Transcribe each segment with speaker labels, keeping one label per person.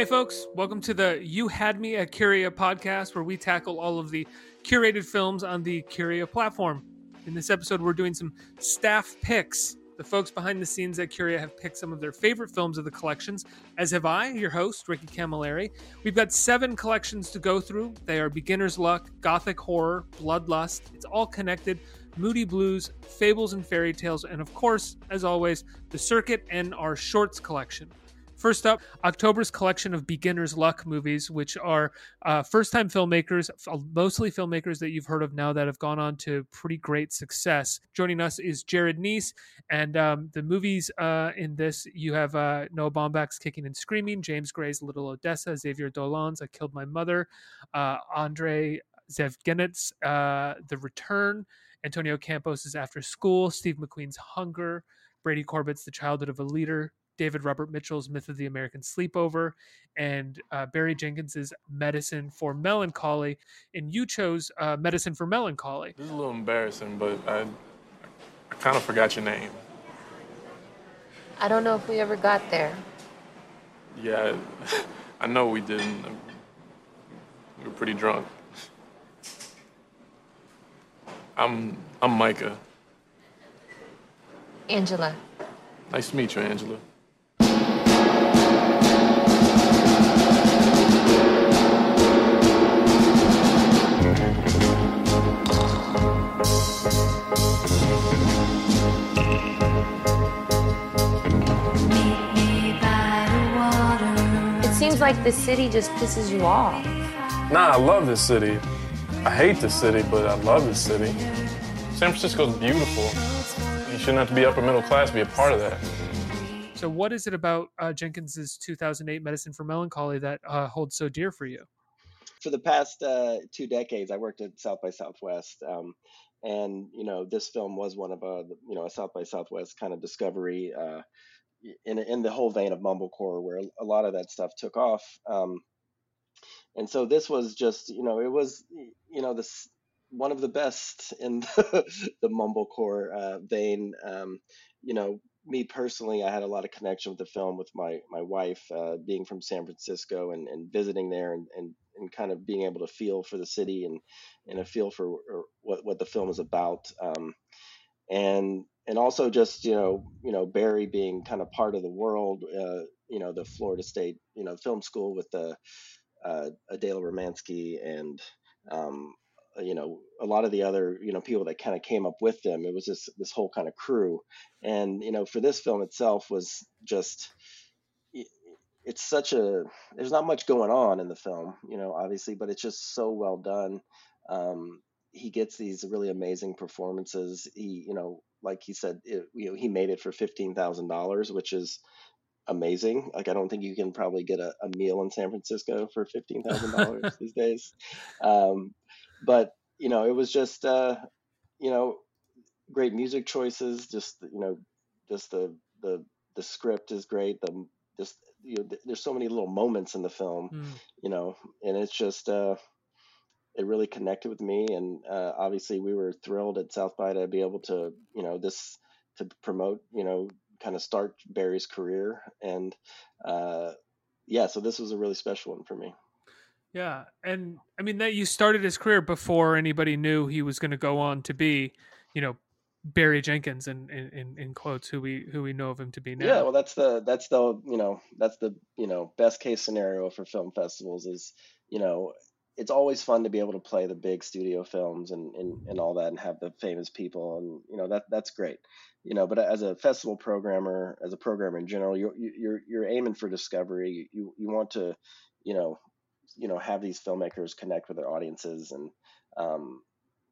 Speaker 1: Hey, folks, welcome to the You Had Me at Curia podcast, where we tackle all of the curated films on the Curia platform. In this episode, we're doing some staff picks. The folks behind the scenes at Curia have picked some of their favorite films of the collections, as have I, your host, Ricky Camilleri. We've got seven collections to go through. They are Beginner's Luck, Gothic Horror, Bloodlust. It's all connected. Moody Blues, Fables and Fairy Tales, and of course, as always, the Circuit and our Shorts collection. First up, October's collection of beginner's luck movies, which are uh, first time filmmakers, mostly filmmakers that you've heard of now that have gone on to pretty great success. Joining us is Jarod Neese. And um, the movies uh, in this, you have uh, Noah Baumbach's Kicking and Screaming, James Gray's Little Odessa, Xavier Dolan's I Killed My Mother, uh, Andre Zvyagintsev's uh, The Return, Antonio Campos's After School, Steve McQueen's Hunger, Brady Corbet's The Childhood of a Leader, David Robert Mitchell's Myth of the American Sleepover, and uh, Barry Jenkins's Medicine for Melancholy. And you chose uh, Medicine for Melancholy.
Speaker 2: This is a little embarrassing, but I, I kind of forgot your name.
Speaker 3: I don't know if we ever got there.
Speaker 2: Yeah, I know we didn't. We were pretty drunk. I'm I'm Micah.
Speaker 3: Angela.
Speaker 2: Nice to meet you, Angela.
Speaker 3: Like the city just pisses you off.
Speaker 2: Nah, I love this city. I hate this city, but I love this city. San Francisco's beautiful. You shouldn't have to be upper middle class to be a part of that.
Speaker 1: So, what is it about uh, Jenkins's 2008 Medicine for Melancholy that uh, holds so dear for you?
Speaker 4: For the past uh, two decades, I worked at South by Southwest, um, and you know this film was one of a you know a South by Southwest kind of discovery uh, in in the whole vein of mumblecore, where a lot of that stuff took off. Um, and so this was just, you know, it was, you know, this one of the best in the, the mumblecore uh, vein. Um, you know, me personally, I had a lot of connection with the film with my my wife uh, being from San Francisco and, and visiting there and, and and kind of being able to feel for the city and and a feel for what what the film is about. Um, and and also just you know you know Barry being kind of part of the world, uh, you know the Florida State you know film school with the uh, Adele Romanski and um, you know a lot of the other you know people that kind of came up with them. It was this this whole kind of crew, and you know for this film itself was just it's such a there's not much going on in the film you know obviously but it's just so well done um, he gets these really amazing performances. He, you know, like he said, it, you know, he made it for fifteen thousand dollars, which is amazing. Like I don't think you can probably get a, a meal in San Francisco for fifteen thousand dollars these days. Um, but you know, it was just uh, you know, great music choices. Just you know, just the the the script is great. The just you know, there's so many little moments in the film, mm. you know, and it's just uh, it really connected with me and uh, obviously we were thrilled at south by to be able to you know this to promote you know kind of start barry's career and uh, yeah so this was a really special one for me
Speaker 1: yeah and i mean that you started his career before anybody knew he was going to go on to be you know Barry Jenkins in, in in quotes who we who we know of him to be now.
Speaker 4: Yeah, well that's the that's the you know that's the you know best case scenario for film festivals is you know it's always fun to be able to play the big studio films and, and, and all that and have the famous people and you know that that's great. You know but as a festival programmer as a programmer in general you're you're you're aiming for discovery. You you want to you know you know have these filmmakers connect with their audiences and um,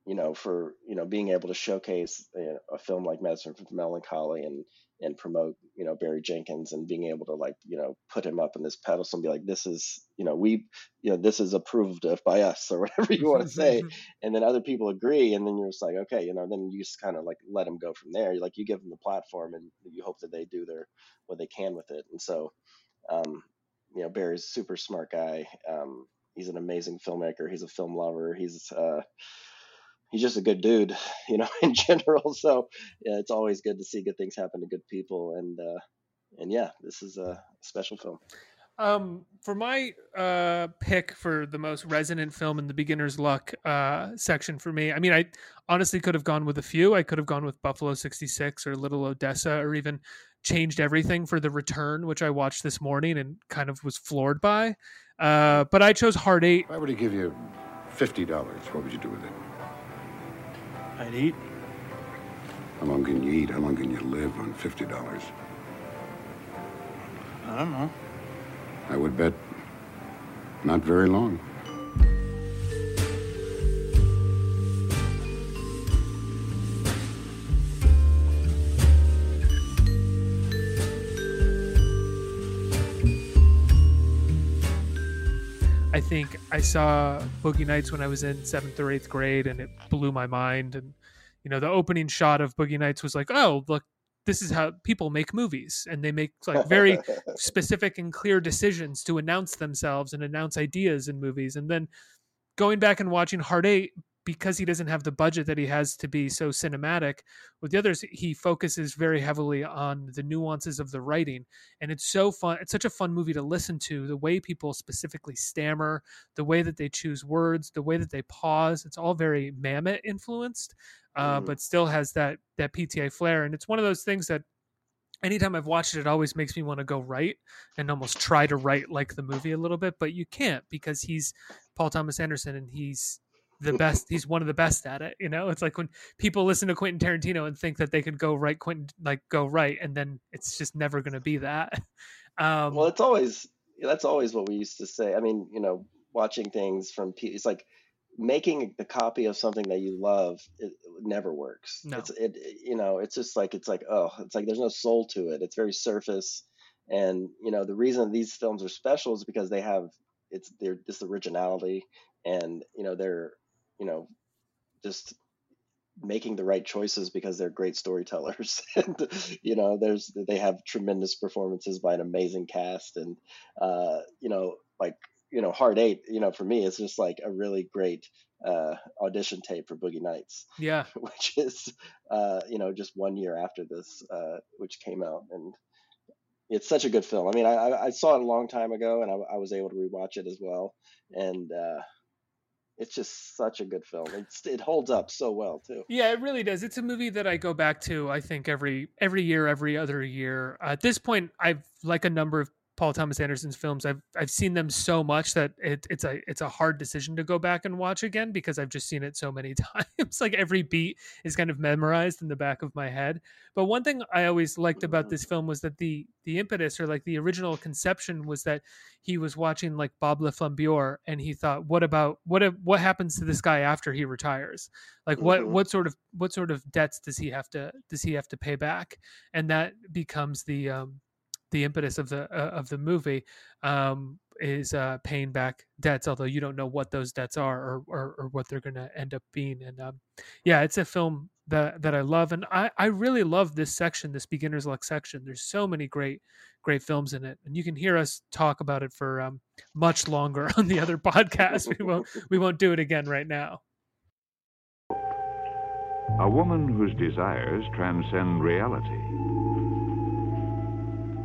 Speaker 4: you know for you know being able to showcase a, a film like medicine for melancholy and and promote you know Barry Jenkins and being able to like you know put him up in this pedestal and be like this is you know we you know this is approved of by us or whatever you want to say and then other people agree and then you're just like okay you know then you just kind of like let them go from there. You like you give them the platform and you hope that they do their what they can with it. And so um, you know Barry's a super smart guy. Um, he's an amazing filmmaker. He's a film lover. He's uh, he's just a good dude, you know, in general. So yeah, it's always good to see good things happen to good people. And uh, and yeah, this is a special film.
Speaker 1: Um, for my uh, pick for the most resonant film in the beginner's luck uh, section for me, I mean, I honestly could have gone with a few. I could have gone with Buffalo 66 or Little Odessa or even changed everything for The Return, which I watched this morning and kind of was floored by. Uh, but I chose Hard Eight.
Speaker 5: If I were to give you $50, what would you do with it?
Speaker 6: I'd eat.
Speaker 5: How long can you eat? How long can you live on $50?
Speaker 6: I don't know.
Speaker 5: I would bet not very long.
Speaker 1: I think I saw Boogie Nights when I was in seventh or eighth grade, and it blew my mind. And you know, the opening shot of Boogie Nights was like, "Oh, look, this is how people make movies and they make like very specific and clear decisions to announce themselves and announce ideas in movies and then going back and watching Hard Eight because he doesn't have the budget that he has to be so cinematic with the others he focuses very heavily on the nuances of the writing and it's so fun it's such a fun movie to listen to the way people specifically stammer the way that they choose words the way that they pause it's all very Mamet influenced uh,
Speaker 4: Mhm.
Speaker 1: but still has that that PTA flair and it's one of those things that anytime I've watched it, it always makes me want to go write and almost try to write like the movie a little bit, but you can't because he's Paul Thomas Anderson and he's the best. he's one of the best at it. You know, it's like when people listen to Quentin Tarantino and think that they could go right Quentin, like go right, and then it's just never going to be that. Um,
Speaker 4: Well, it's always that's always what we used to say. I mean, you know, watching things from it's like making the copy of something that you love it, it never works.
Speaker 1: No.
Speaker 4: It's it you know, it's just like it's like oh, it's like there's no soul to it. It's very surface and you know, the reason these films are special is because they have it's their this originality and you know, they're you know, just making the right choices because they're great storytellers. And you know there's they have tremendous performances by an amazing cast. And uh you know like you know hard eight you know for me it's just like a really great uh audition tape for boogie nights.
Speaker 1: Yeah,
Speaker 4: which is uh you know just one year after this uh which came out. And it's such a good film. I mean i i saw it a long time ago and i, I was able to rewatch it as well. And uh it's just such a good film it's, it holds up so well too
Speaker 1: yeah, it really does. It's a movie that I go back to. I think every every year, every other year. at this point, I've like a number of Paul Thomas Anderson's films. I've I've seen them so much that it, it's a it's a hard decision to go back and watch again because I've just seen it so many times. like every beat is kind of memorized in the back of my head. But one thing I always liked about this film was that the the impetus or like the original conception was that he was watching like Bob Le Flambeur and he thought, what about what if, what happens to this guy after he retires? Like what
Speaker 4: Mhm.
Speaker 1: what sort of what sort of debts does he have to does he have to pay back? And that becomes the um the impetus of the uh, of the movie um, is uh, paying back debts, although you don't know what those debts are or or, or what they're going to end up being. And um, yeah, it's a film that that I love, and I I really love this section, this beginner's luck section. There's so many great great films in it, and you can hear us talk about it for um, much longer on the other podcast. we won't we won't do it again right now.
Speaker 7: A woman whose desires transcend reality.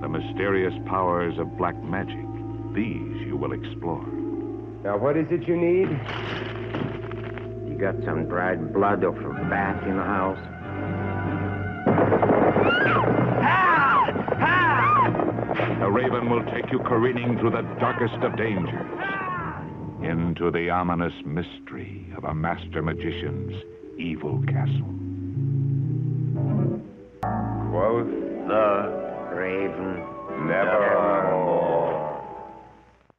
Speaker 7: The mysterious powers of black magic. These you will explore.
Speaker 8: Now, what is it you need? You got some dried blood or from bat in the house?
Speaker 7: The raven will take you careening through the darkest of dangers. Into the ominous mystery of a master magician's evil castle.
Speaker 8: Quoth the raven, nevermore.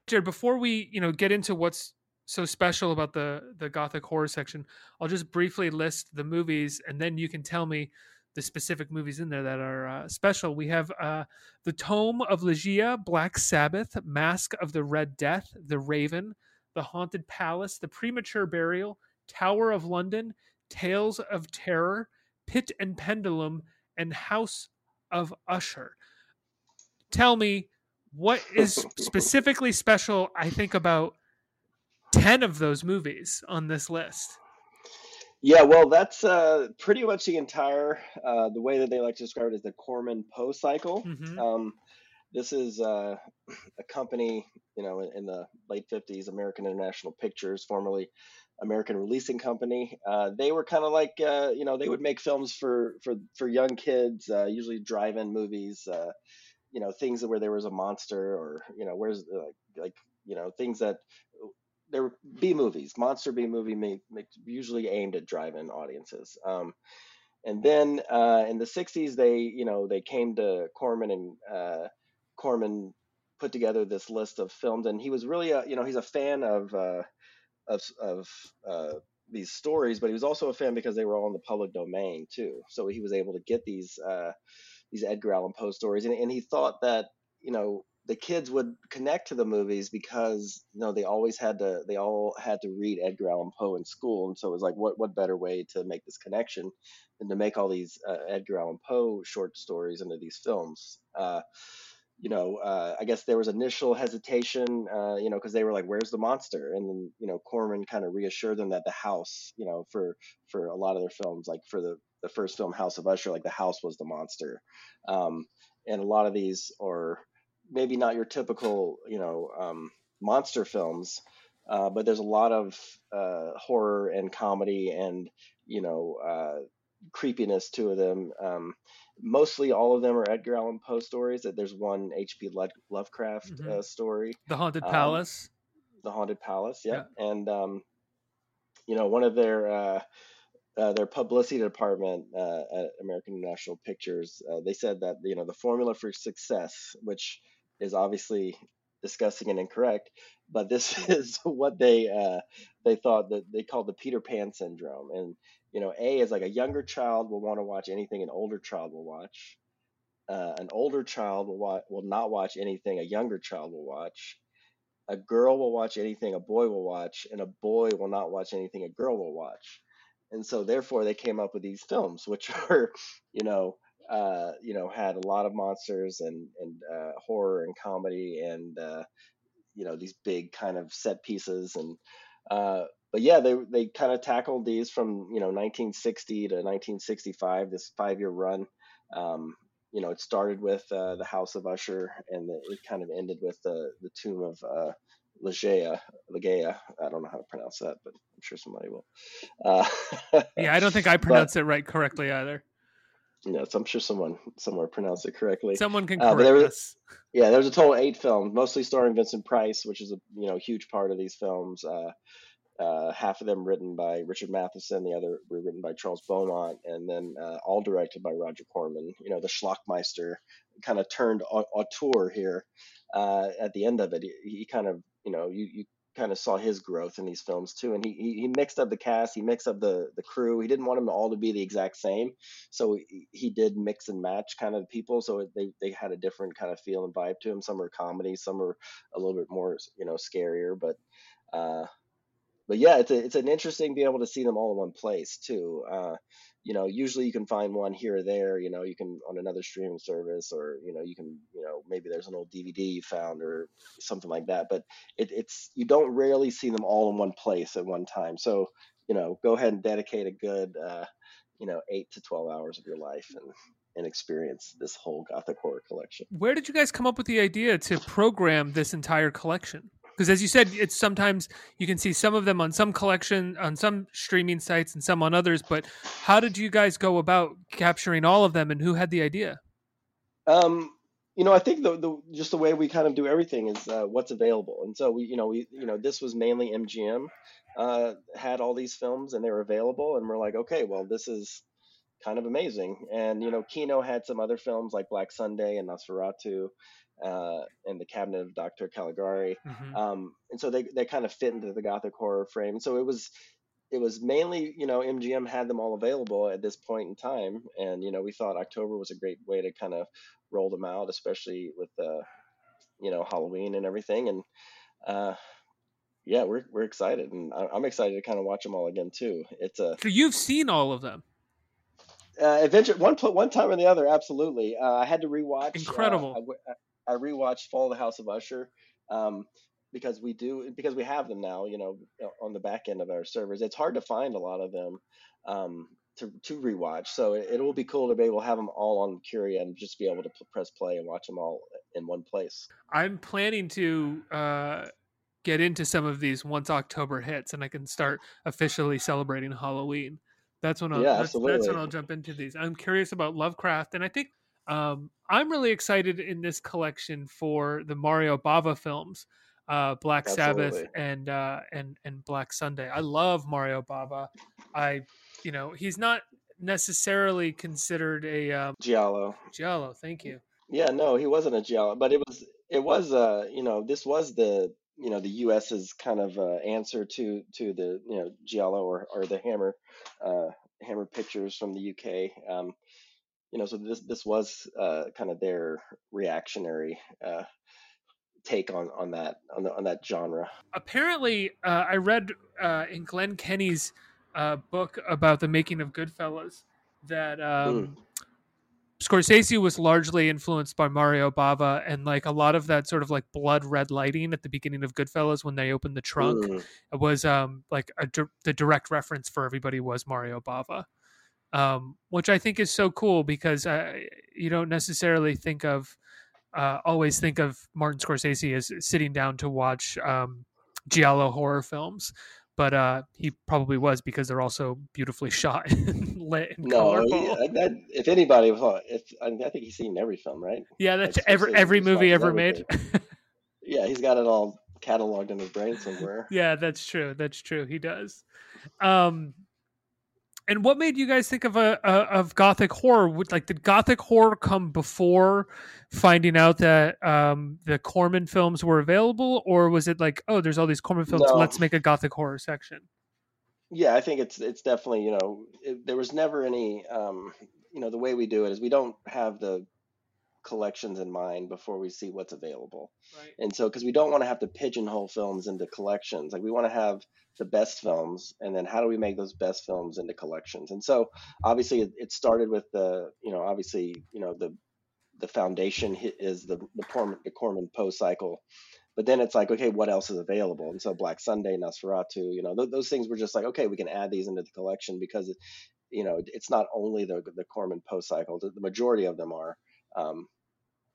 Speaker 1: Jarod, before we you know get into what's so special about the the gothic horror section, I'll just briefly list the movies, and then you can tell me the specific movies in there that are uh, special. We have uh, the Tomb of Ligeia, Black Sabbath, Mask of the Red Death, The Raven, The Haunted Palace, The Premature Burial, Tower of London, Tales of Terror, Pit and Pendulum, and House of Usher. Tell me what is specifically special, I think, about 10 of those movies on this list.
Speaker 4: Yeah, well, that's uh, pretty much the entire uh, the way that they like to describe it is the Corman Poe cycle.
Speaker 1: Mhm.
Speaker 4: Um, this is uh, a company, you know, in, in, the late 50s, American International Pictures, formerly American Releasing Company. Uh, they were kind of like, uh, you know, they would make films for for for young kids, uh, usually drive-in movies, uh, you know, things where there was a monster or you know, where's like like you know things that there were B movies, monster B movie, make, make, usually aimed at drive-in audiences. Um, and then uh, in the 60s, they you know they came to Corman and uh, Corman put together this list of films, and he was really a you know he's a fan of uh, of of uh, these stories, but he was also a fan because they were all in the public domain too. So he was able to get these uh, these Edgar Allan Poe stories, and, and he thought that you know the kids would connect to the movies because you know they always had to they all had to read Edgar Allan Poe in school, and so it was like what what better way to make this connection than to make all these uh, Edgar Allan Poe short stories into these films. Uh, you know, uh, I guess there was initial hesitation, uh, you know, because they were like, "Where's the monster?" And then, you know, Corman kind of reassured them that the house, you know, for for a lot of their films, like for the the first film, House of Usher, like the house was the monster, um, and a lot of these are maybe not your typical, you know, um, monster films, uh, but there's a lot of uh, horror and comedy and you know uh, creepiness to them. Um, mostly all of them are Edgar Allan Poe stories. That there's one H.P. Lovecraft mm-hmm. uh, story,
Speaker 1: The Haunted um, Palace.
Speaker 4: The Haunted Palace, yeah, yeah. and um, you know one of their uh, their publicity department uh, at American National Pictures, uh, they said that you know the formula for success, which is obviously disgusting and incorrect, but this is what they uh, they thought that they called the Peter Pan syndrome. And you know, A is like a younger child will want to watch anything an older child will watch. Uh, an older child will wa- will not watch anything a younger child will watch. A girl will watch anything a boy will watch, and a boy will not watch anything a girl will watch. And so, therefore, they came up with these films, which are, you know, uh, you know, had a lot of monsters and and uh, horror and comedy and uh, you know these big kind of set pieces and uh, but yeah, they they kind of tackled these from you know 1960 to 1965, this five year run. Um, you know, it started with uh, the House of Usher, and the, it kind of ended with the the tomb of uh, Legea, Legea. I don't know how to pronounce that, but I'm sure somebody will. Uh,
Speaker 1: yeah, I don't think I pronounced it right correctly either.
Speaker 4: Yeah, so I'm sure someone somewhere pronounced it correctly.
Speaker 1: Someone can uh, correct uh,
Speaker 4: was,
Speaker 1: us.
Speaker 4: Yeah, there's a total eight films, mostly starring Vincent Price, which is a you know huge part of these films. Uh, uh, half of them written by Richard Matheson, the other were written by Charles Beaumont, and then uh, all directed by Roger Corman. You know, the Schlockmeister kind of turned auteur here uh, at the end of it. He, he, kind of, you know, you, you kind of saw his growth in these films too. And he, he, he mixed up the cast, he mixed up the, the crew. He didn't want them all to be the exact same. So he, he did mix and match kind of people. So they, they had a different kind of feel and vibe to them. Some are comedy, some are a little bit more, you know, scarier, but, uh, but yeah, it's a, it's an interesting being able to see them all in one place too. Uh, you know, usually you can find one here or there. You know, you can on another streaming service, or you know, you can you know maybe there's an old DVD you found or something like that. But it, it's you don't rarely see them all in one place at one time. So you know, go ahead and dedicate a good uh, you know eight to twelve hours of your life and and experience this whole gothic horror collection.
Speaker 1: Where did you guys come up with the idea to program this entire collection? Because as you said it's sometimes you can see some of them on some collection on some streaming sites and some on others but how did you guys go about capturing all of them and who had the idea?
Speaker 4: Um you know i think the, the just the way we kind of do everything is uh, what's available. And so we you know we you know this was mainly mgm uh, had all these films and they were available and we're like okay well this is kind of amazing. And you know kino had some other films like black sunday and nosferatu uh, and the Cabinet of Dr. Caligari. Mm-hmm. Um, and so they, they kind of fit into the gothic horror frame. So it was it was mainly you know MGM had them all available at this point in time, and you know we thought October was a great way to kind of roll them out, especially with the you know Halloween and everything. And uh, yeah, we're we're excited, and I'm excited to kind of watch them all again too. It's a
Speaker 1: so you've seen all of them.
Speaker 4: Uh, eventually, one one time or the other, absolutely. Uh, I had to rewatch.
Speaker 1: Uh, Incredible.
Speaker 4: Uh, I rewatched Fall of the House of Usher um, because we do because we have them now. You know, on the back end of our servers, it's hard to find a lot of them um, to to rewatch. So it, it, will be cool to be able to have them all on Curia and just be able to press play and watch them all in one place.
Speaker 1: I'm planning to uh, get into some of these once October hits, and I can start officially celebrating Halloween. That's when I'll
Speaker 4: Yeah,
Speaker 1: that's, that's when. I'll jump into these. I'm curious about Lovecraft, and I think um, I'm really excited in this collection for the Mario Bava films, uh, Black Sabbath and uh, and and Black Sunday. I love Mario Bava. I, you know, he's not necessarily considered a um,
Speaker 4: Giallo.
Speaker 1: giallo. Thank you.
Speaker 4: Yeah, no, he wasn't a Giallo, but it was it was uh you know this was the you know the U.S.'s kind of uh, answer to to the you know Giallo or or the Hammer uh, Hammer pictures from the U.K. Um, you know, so this this was uh, kind of their reactionary uh, take on on that on the, on that genre.
Speaker 1: apparently uh, i read uh, in glenn kenny's uh, book about the making of goodfellas that um, scorsese was largely influenced by mario bava and like a lot of that sort of like blood red lighting at the beginning of goodfellas when they opened the trunk
Speaker 4: Mm.
Speaker 1: was um like a, the direct reference for everybody was mario bava um, which i think is so cool because uh, you don't necessarily think of uh, always think of martin scorsese as sitting down to watch um, giallo horror films but uh, he probably was because they're also beautifully shot and lit and
Speaker 4: No,
Speaker 1: colorful.
Speaker 4: he- that, if anybody thought, if I, I think he's seen every film, right?
Speaker 1: Yeah, that's every every movie ever made.
Speaker 4: Yeah, he's got it all cataloged in his brain somewhere.
Speaker 1: yeah, that's true. That's true. He does. Um, and what made you guys think of a, of gothic horror? Would like did gothic horror come before finding out that um, the Corman films were available, or was it like, oh, there's all these Corman films,
Speaker 4: No.
Speaker 1: let's make a gothic horror section?
Speaker 4: Yeah, I think it's it's definitely you know it, there was never any um, you know the way we do it is we don't have the collections in mind before we see what's available,
Speaker 1: Right.
Speaker 4: and so because we don't want to have to pigeonhole films into collections, like we want to have the best films, and then how do we make those best films into collections? And so obviously it, it started with the you know obviously you know the the foundation is the the Corman, the Corman Poe cycle. But then it's like, okay, what else is available? And so Black Sunday, Nosferatu, you know, th- those things were just like, okay, we can add these into the collection because, it, you know, it's not only the the Corman Poe cycle; the, the majority of them are. Um,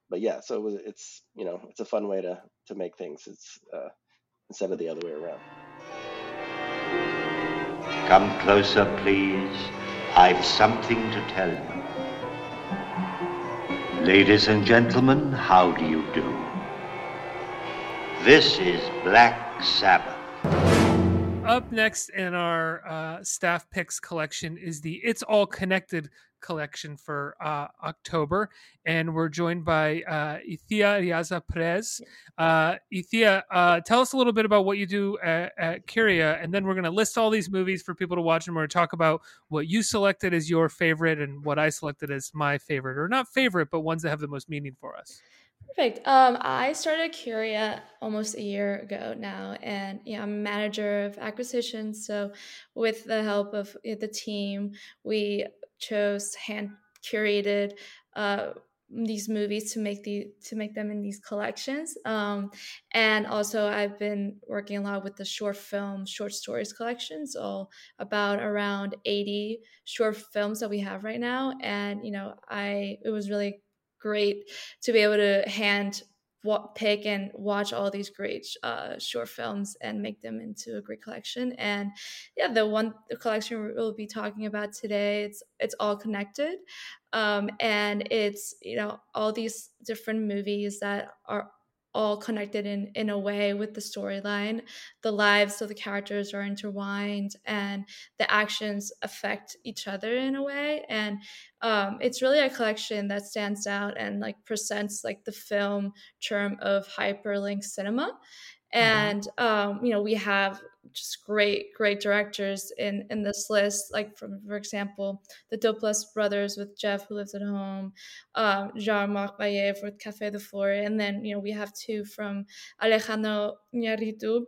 Speaker 4: but yeah, so it was, it's you know, it's a fun way to to make things. It's uh, instead of the other way around.
Speaker 9: Come closer, please. I've something to tell you. Ladies and gentlemen, how do you do? This is Black Sabbath.
Speaker 1: Up next in our uh, staff picks collection is the It's All Connected collection for uh, October. And we're joined by uh, Iciar Riaza Perez. Uh, Iciar, uh, tell us a little bit about what you do at, at Curia. And then we're going to list all these movies for people to watch. And we're going to talk about what you selected as your favorite and what I selected as my favorite, or not favorite, but ones that have the most meaning for us.
Speaker 10: Perfect. Um, I started Curia almost a year ago now, and yeah, I'm manager of acquisitions. So, with the help of uh, the team, we chose hand curated uh, these movies to make the to make them in these collections. Um, and also, I've been working a lot with the short film, short stories collections, all about around 80 short films that we have right now. And you know, I it was really great to be able to hand pick and watch all these great uh, short films and make them into a great collection. And yeah, the one the collection we'll be talking about today, it's it's all connected, um, and it's you know all these different movies that are all connected in in a way with the storyline. The lives of the characters are intertwined and the actions affect each other in a way. And um, it's really a collection that stands out and like presents like the film term of hyperlink cinema and um, you know we have just great great directors in in this list like from for example the Duplass brothers with Jeff who lives at home um, Jean-Marc Vallée with Café de Flore and then you know we have two from Alejandro Iñárritu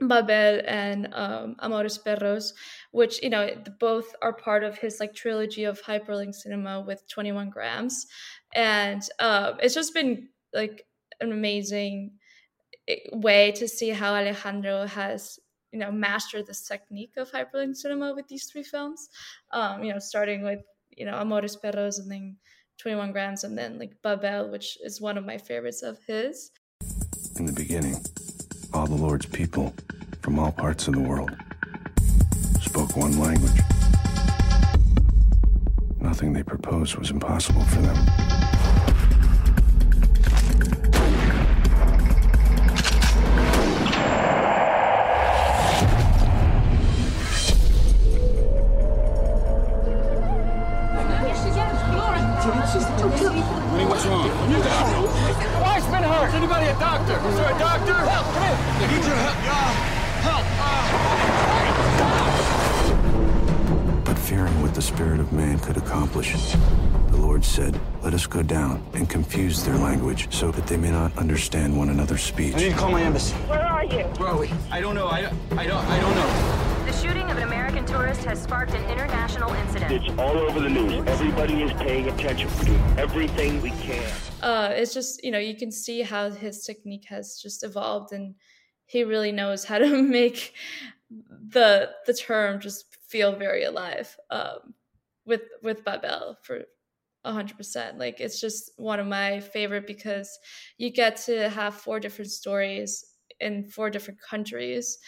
Speaker 10: Babel and um, Amores Perros, which you know both are part of his like trilogy of hyperlink cinema with 21 grams, and uh, it's just been like an amazing way to see how Alejandro has you know mastered this technique of hyperlink cinema with these three films. Um, you know, starting with you know Amores Perros and then 21 grams and then like babel which is one of my favorites of his.
Speaker 11: In the beginning all the lord's people from all parts of the world spoke one language. Nothing they proposed was impossible for them spirit of man could accomplish, the Lord said, Let us go down and confuse their language so that they may not understand one another's speech.
Speaker 12: I need to call my embassy.
Speaker 13: Where are you?
Speaker 12: Where are we? I don't know. I don't, I don't, I don't know.
Speaker 13: The shooting of an American tourist has sparked an international incident.
Speaker 14: It's all over the news. Everybody is paying attention. We're doing everything we can.
Speaker 10: Uh, it's just, you know, you can see how his technique has just evolved and he really knows how to make the the term just feel very alive um, with with Babel for a hundred percent. Like it's just one of my favorite because you get to have four different stories in four different countries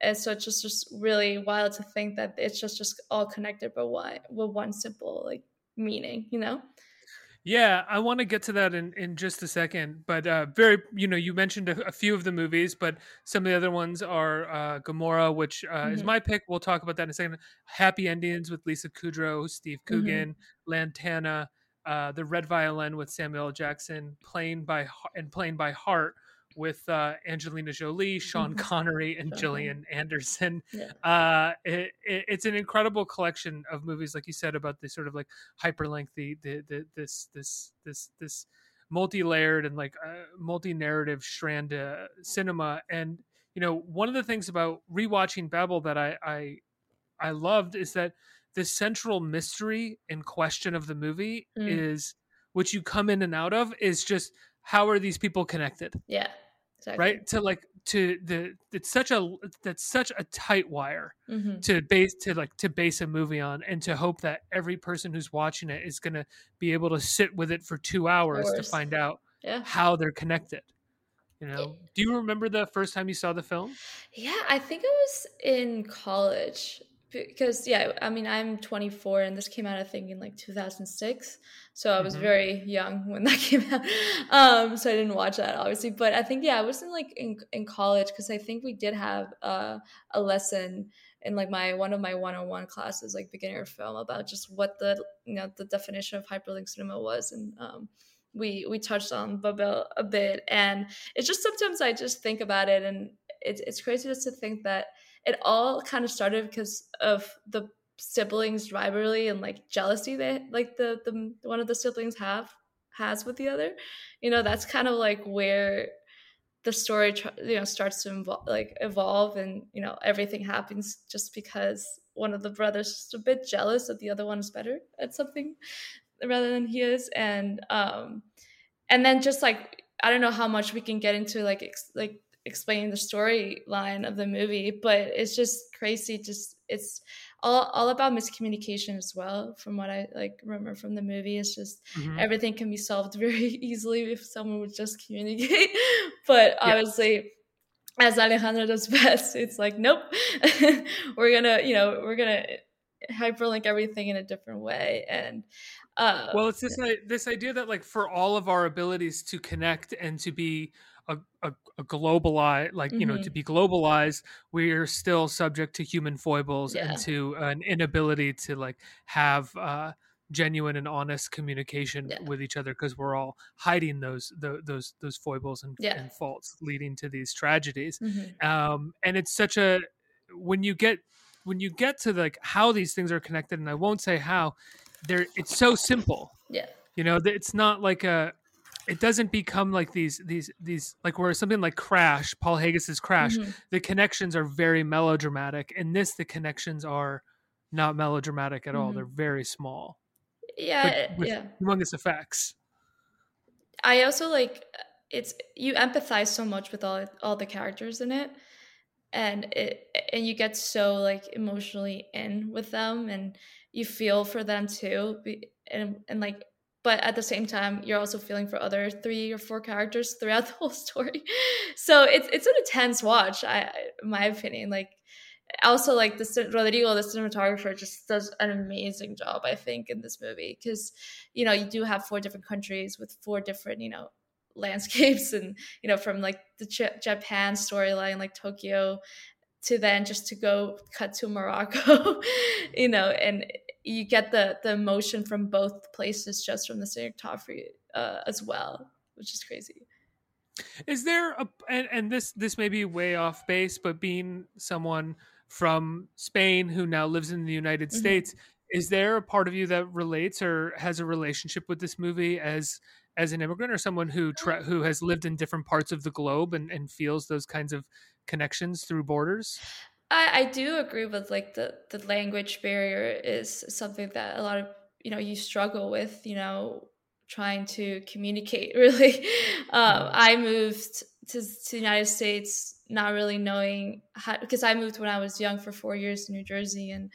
Speaker 10: and so it's just just really wild to think that it's just just all connected but why with one simple like meaning you know
Speaker 1: yeah i want to get to that in in just a second but uh very you know you mentioned a, a few of the movies but some of the other ones are uh gomorrah which uh mm-hmm. is my pick we'll talk about that in a second happy endings with lisa kudrow steve coogan mm-hmm. lantana uh the red violin with samuel jackson playing by and playing by heart with uh, Angelina Jolie, Sean
Speaker 10: Mm-hmm.
Speaker 1: Connery, and Gillian Anderson.
Speaker 10: Yeah.
Speaker 1: Uh, it, it, it's an incredible collection of movies, like you said, about this sort of like hyperlink, the, the, the this this this this multi-layered and like uh, multi-narrative strand uh, cinema. And you know, one of the things about rewatching Babel that I I I loved is that the central mystery and question of the movie
Speaker 10: Mm.
Speaker 1: is which you come in and out of is just how are these people connected?
Speaker 10: Yeah exactly.
Speaker 1: right? To like to the it's such a that's such a tight wire
Speaker 10: Mhm.
Speaker 1: to base to like to base a movie on and to hope that every person who's watching it is going to be able to sit with it for 2 hours to find out
Speaker 10: Yeah.
Speaker 1: how they're connected you know? Do you remember the first time you saw the film?
Speaker 10: Yeah, I think it was in college because yeah, I mean I'm 24 and this came out I think in like 2006, so I was
Speaker 1: Mhm.
Speaker 10: very young when that came out. Um, so I didn't watch that obviously, but I think yeah, I was in like in in college because I think we did have uh, a lesson in like my one of my one-on-one classes like beginner film about just what the you know the definition of hyperlink cinema was and um we we touched on Babel a bit and it's just sometimes I just think about it and it's it's crazy just to think that it all kind of started because of the siblings rivalry and like jealousy that like the the one of the siblings have has with the other. You know that's kind of like where the story you know starts to like evolve and you know everything happens just because one of the brothers is a bit jealous that the other one is better at something rather than he is. And um and then just like i don't know how much we can get into like ex- like explaining the storyline of the movie but it's just crazy just it's all, all about miscommunication as well from what i like remember from the movie it's just
Speaker 1: Mhm.
Speaker 10: everything can be solved very easily if someone would just communicate but
Speaker 1: Yeah.
Speaker 10: obviously as alejandro does best it's like nope we're gonna you know we're gonna hyperlink everything in a different way and uh
Speaker 1: well it's this i- this idea that like for all of our abilities to connect and to be a, a, a globalized like you know to
Speaker 10: Mhm.
Speaker 1: be globalized we're still subject to human foibles
Speaker 10: Yeah.
Speaker 1: and to an inability to like have uh genuine and honest communication
Speaker 10: Yeah.
Speaker 1: with each other because we're all hiding those tho- those those foibles and,
Speaker 10: Yeah.
Speaker 1: and faults leading to these tragedies
Speaker 10: Mhm.
Speaker 1: um and it's such a when you get when you get to like how these things are connected and i won't say how they're it's so simple
Speaker 10: yeah
Speaker 1: you know it's not like a it doesn't become like these these these like where something like crash paul haggis's crash
Speaker 10: Mhm.
Speaker 1: the connections are very melodramatic. In this the connections are not melodramatic at all.
Speaker 10: Mhm.
Speaker 1: they're very small.
Speaker 10: Yeah
Speaker 1: with
Speaker 10: yeah.
Speaker 1: humongous effects.
Speaker 10: I also like it's you empathize so much with all all the characters in it. And it and you get so like emotionally in with them and you feel for them too. And and like but at the same time you're also feeling for other three or four characters throughout the whole story. So it's it's an intense watch i my opinion like also like the rodrigo the cinematographer just does an amazing job i think in this movie because you know you do have four different countries with four different you know landscapes and you know from like the J- japan storyline like tokyo to then just to go cut to morocco you know and you get the the emotion from both places just from the cinematography uh, as well, which is crazy.
Speaker 1: Is there a and, and this this may be way off base, but being someone from Spain who now lives in the United
Speaker 10: Mm-hmm.
Speaker 1: States, is there a part of you that relates or has a relationship with this movie as as an immigrant or someone who tra- who has lived in different parts of the globe and, and feels those kinds of connections through borders?
Speaker 10: I, I do agree with like the the language barrier is something that a lot of you know you struggle with you know trying to communicate really. Um, i moved to, to the united states not really knowing how because i moved when i was young for four years in new jersey and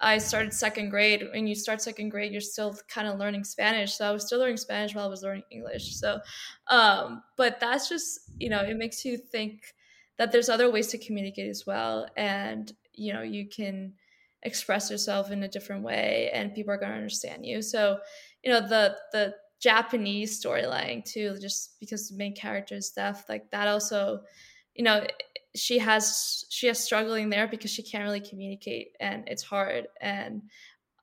Speaker 10: i started second grade. When you start second grade you're still kind of learning spanish so i was still learning spanish while i was learning english so um, but that's just you know it makes you think that there's other ways to communicate as well. And you know you can express yourself in a different way and people are going to understand you. So you know the the japanese storyline too just because the main character is deaf like that also you know she has she has struggling there because she can't really communicate and it's hard. And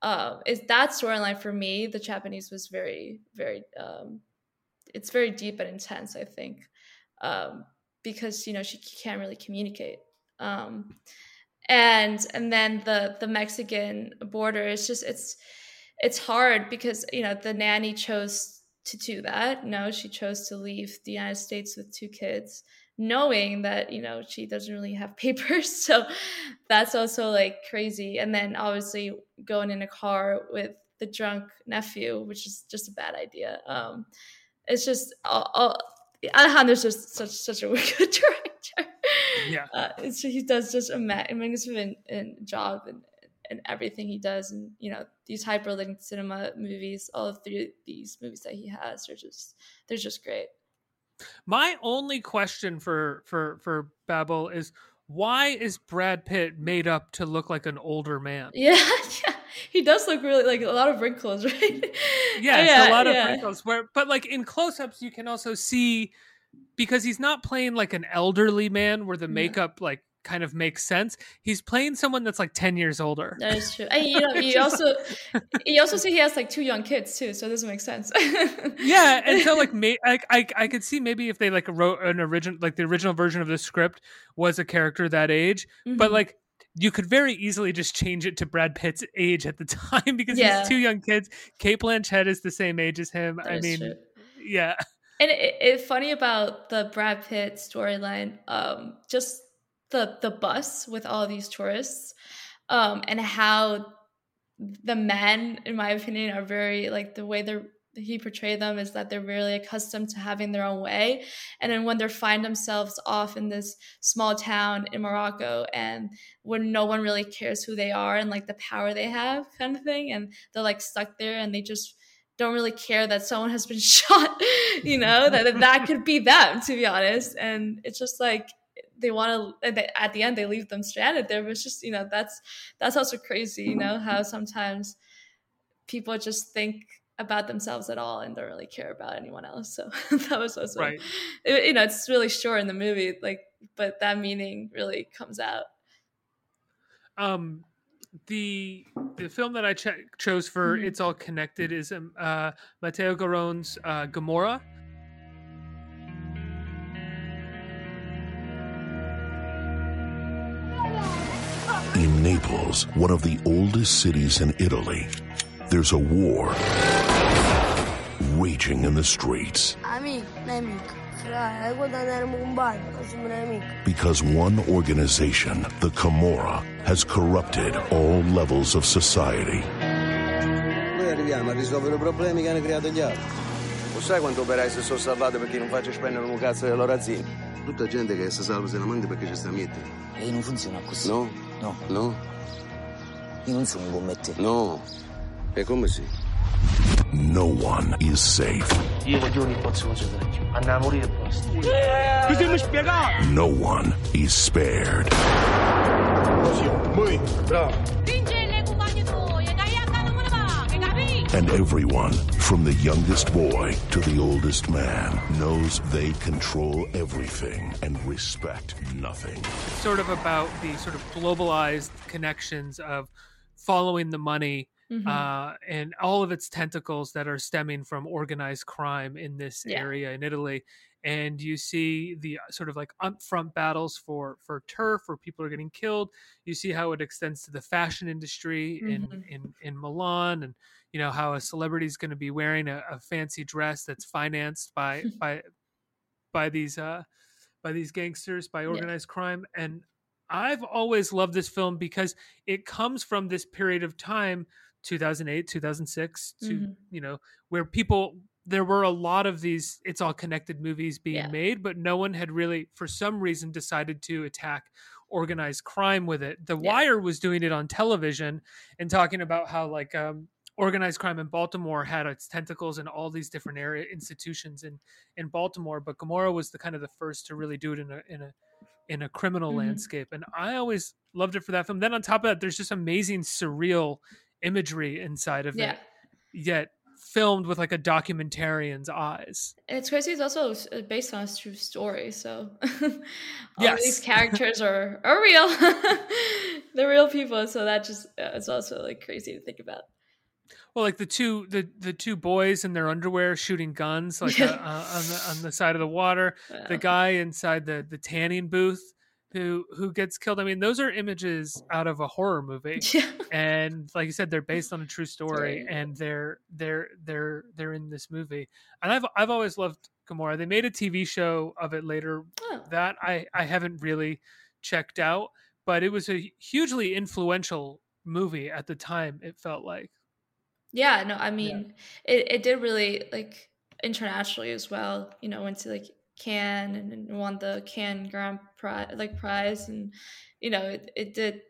Speaker 10: um is that storyline for me the japanese was very very um it's very deep and intense i think. Um because you know she can't really communicate. Um and and then the the mexican border is just it's it's hard because you know the nanny chose to do that no she chose to leave the united states with two kids knowing that you know she doesn't really have papers. So that's also like crazy. And then obviously going in a car with the drunk nephew which is just a bad idea. Um it's just all, all Alejandro's just such such a good director.
Speaker 1: Yeah,
Speaker 10: uh, it's, he does just a magnificent in job and and everything he does, and you know these hyperlinked cinema movies, all of three these movies that he has are just they're just great.
Speaker 1: My only question for for for Babel is why is Brad Pitt made up to look like an older man?
Speaker 10: Yeah, yeah. he does look really like a lot of wrinkles, right?
Speaker 1: Yes,
Speaker 10: yeah,
Speaker 1: a lot
Speaker 10: yeah.
Speaker 1: of wrinkles. Where, but like in close-ups, you can also see because he's not playing like an elderly man where the
Speaker 10: Yeah.
Speaker 1: makeup like kind of makes sense. He's playing someone that's like ten years older.
Speaker 10: That is true. And you know, you also you also see he has like two young kids too, so it doesn't make sense.
Speaker 1: yeah, and so like may, I, I I could see maybe if they like wrote an original like the original version of the script was a character that age, but
Speaker 10: Mhm.
Speaker 1: like you could very easily just change it to Brad Pitt's age at the time because
Speaker 10: Yeah.
Speaker 1: he's two young kids. Cate Blanchett is the same age as him.
Speaker 10: That
Speaker 1: I mean,
Speaker 10: true.
Speaker 1: yeah.
Speaker 10: And it, it funny about the Brad Pitt storyline, um, just the the bus with all these tourists, um, and how the men, in my opinion, are very like the way they're he portrayed them is that they're really accustomed to having their own way. And then when they find themselves off in this small town in morocco and when no one really cares who they are and like the power they have kind of thing and they're like stuck there and they just don't really care that someone has been shot you know that that- could be them to be honest. And it's just like they want to at the end they leave them stranded there but it's just you know that's that's also crazy you know how sometimes people just think about themselves at all and don't really care about anyone else so that was also
Speaker 1: Right.
Speaker 10: it- you know it's really short in the movie like but that meaning really comes out
Speaker 1: Um, the the film that I ch- chose for
Speaker 10: Mhm.
Speaker 1: "It's All Connected" is um, uh, Matteo Garrone's uh, Gomorrah.
Speaker 15: In Naples, one of the oldest cities in Italy, there's a war raging in the streets
Speaker 16: Amico, nemico. Fra, quando andiamo in bagno, facciamo un amico.
Speaker 15: because one organization, the Camorra, has corrupted all levels of society.
Speaker 17: Noi arriviamo a risolvere i problemi che hanno creato gli altri. Lo sai quanto operai si sono salvati perché non faccio spendere un cazzo dei loro aziende? Tutta gente che si salva se la manca perché ci sta a mettere.
Speaker 18: E non funziona così.
Speaker 17: No?
Speaker 18: No.
Speaker 17: No?
Speaker 18: Io non sono un buon mettere.
Speaker 17: No. E come sì?
Speaker 15: no one is safe. No one is spared. And everyone, from the youngest boy to the oldest man, knows they control everything and respect nothing.
Speaker 1: It's sort of about the sort of globalized connections of following the money
Speaker 10: Mhm.
Speaker 1: uh, and all of its tentacles that are stemming from organized crime in this
Speaker 10: Yeah.
Speaker 1: area in Italy. And you see the uh, sort of like upfront battles for for turf, where people are getting killed. You see how it extends to the fashion industry in
Speaker 10: Mhm.
Speaker 1: in in Milan, and you know how a celebrity is going to be wearing a, a fancy dress that's financed by by by these uh by these gangsters by organized crime and i've always loved this film because it comes from this period of time 2008 2006 to
Speaker 10: Mhm.
Speaker 1: you know where people there were a lot of these it's all connected movies being
Speaker 10: Yeah.
Speaker 1: made but no one had really for some reason decided to attack organized crime with it the wire was doing it on television and talking about how like um organized crime in Baltimore had its tentacles in all these different area institutions in in Baltimore, but Gomorrah was the kind of the first to really do it in a in a in a criminal
Speaker 10: Mhm.
Speaker 1: landscape, and I always loved it for that film. Then on top of that, there's just amazing surreal imagery inside of
Speaker 10: Yeah.
Speaker 1: it, yet filmed with like a documentarian's eyes.
Speaker 10: And it's crazy. It's also uh, based on a true story, so all
Speaker 1: Yes.
Speaker 10: these characters are are real. They're real people, so that just uh, it's also like crazy to think about.
Speaker 1: Well, like the two the the two boys in their underwear shooting guns, like uh, uh, on the on the side of the water. The guy inside the the tanning booth who who gets killed. I mean, those are images out of a horror movie, and like you said, they're based on a true story,
Speaker 10: Right.
Speaker 1: and they're they're they're they're in this movie. And I've I've always loved Gomorrah. They made a TV show of it later.
Speaker 10: Oh.
Speaker 1: That I I haven't really checked out, but it was a hugely influential movie at the time. It felt like.
Speaker 10: Yeah, no, I mean, it, it did really like internationally as well. You know, went to like Cannes and, won the Cannes Grand Prize, like prize, and you know, it, it did.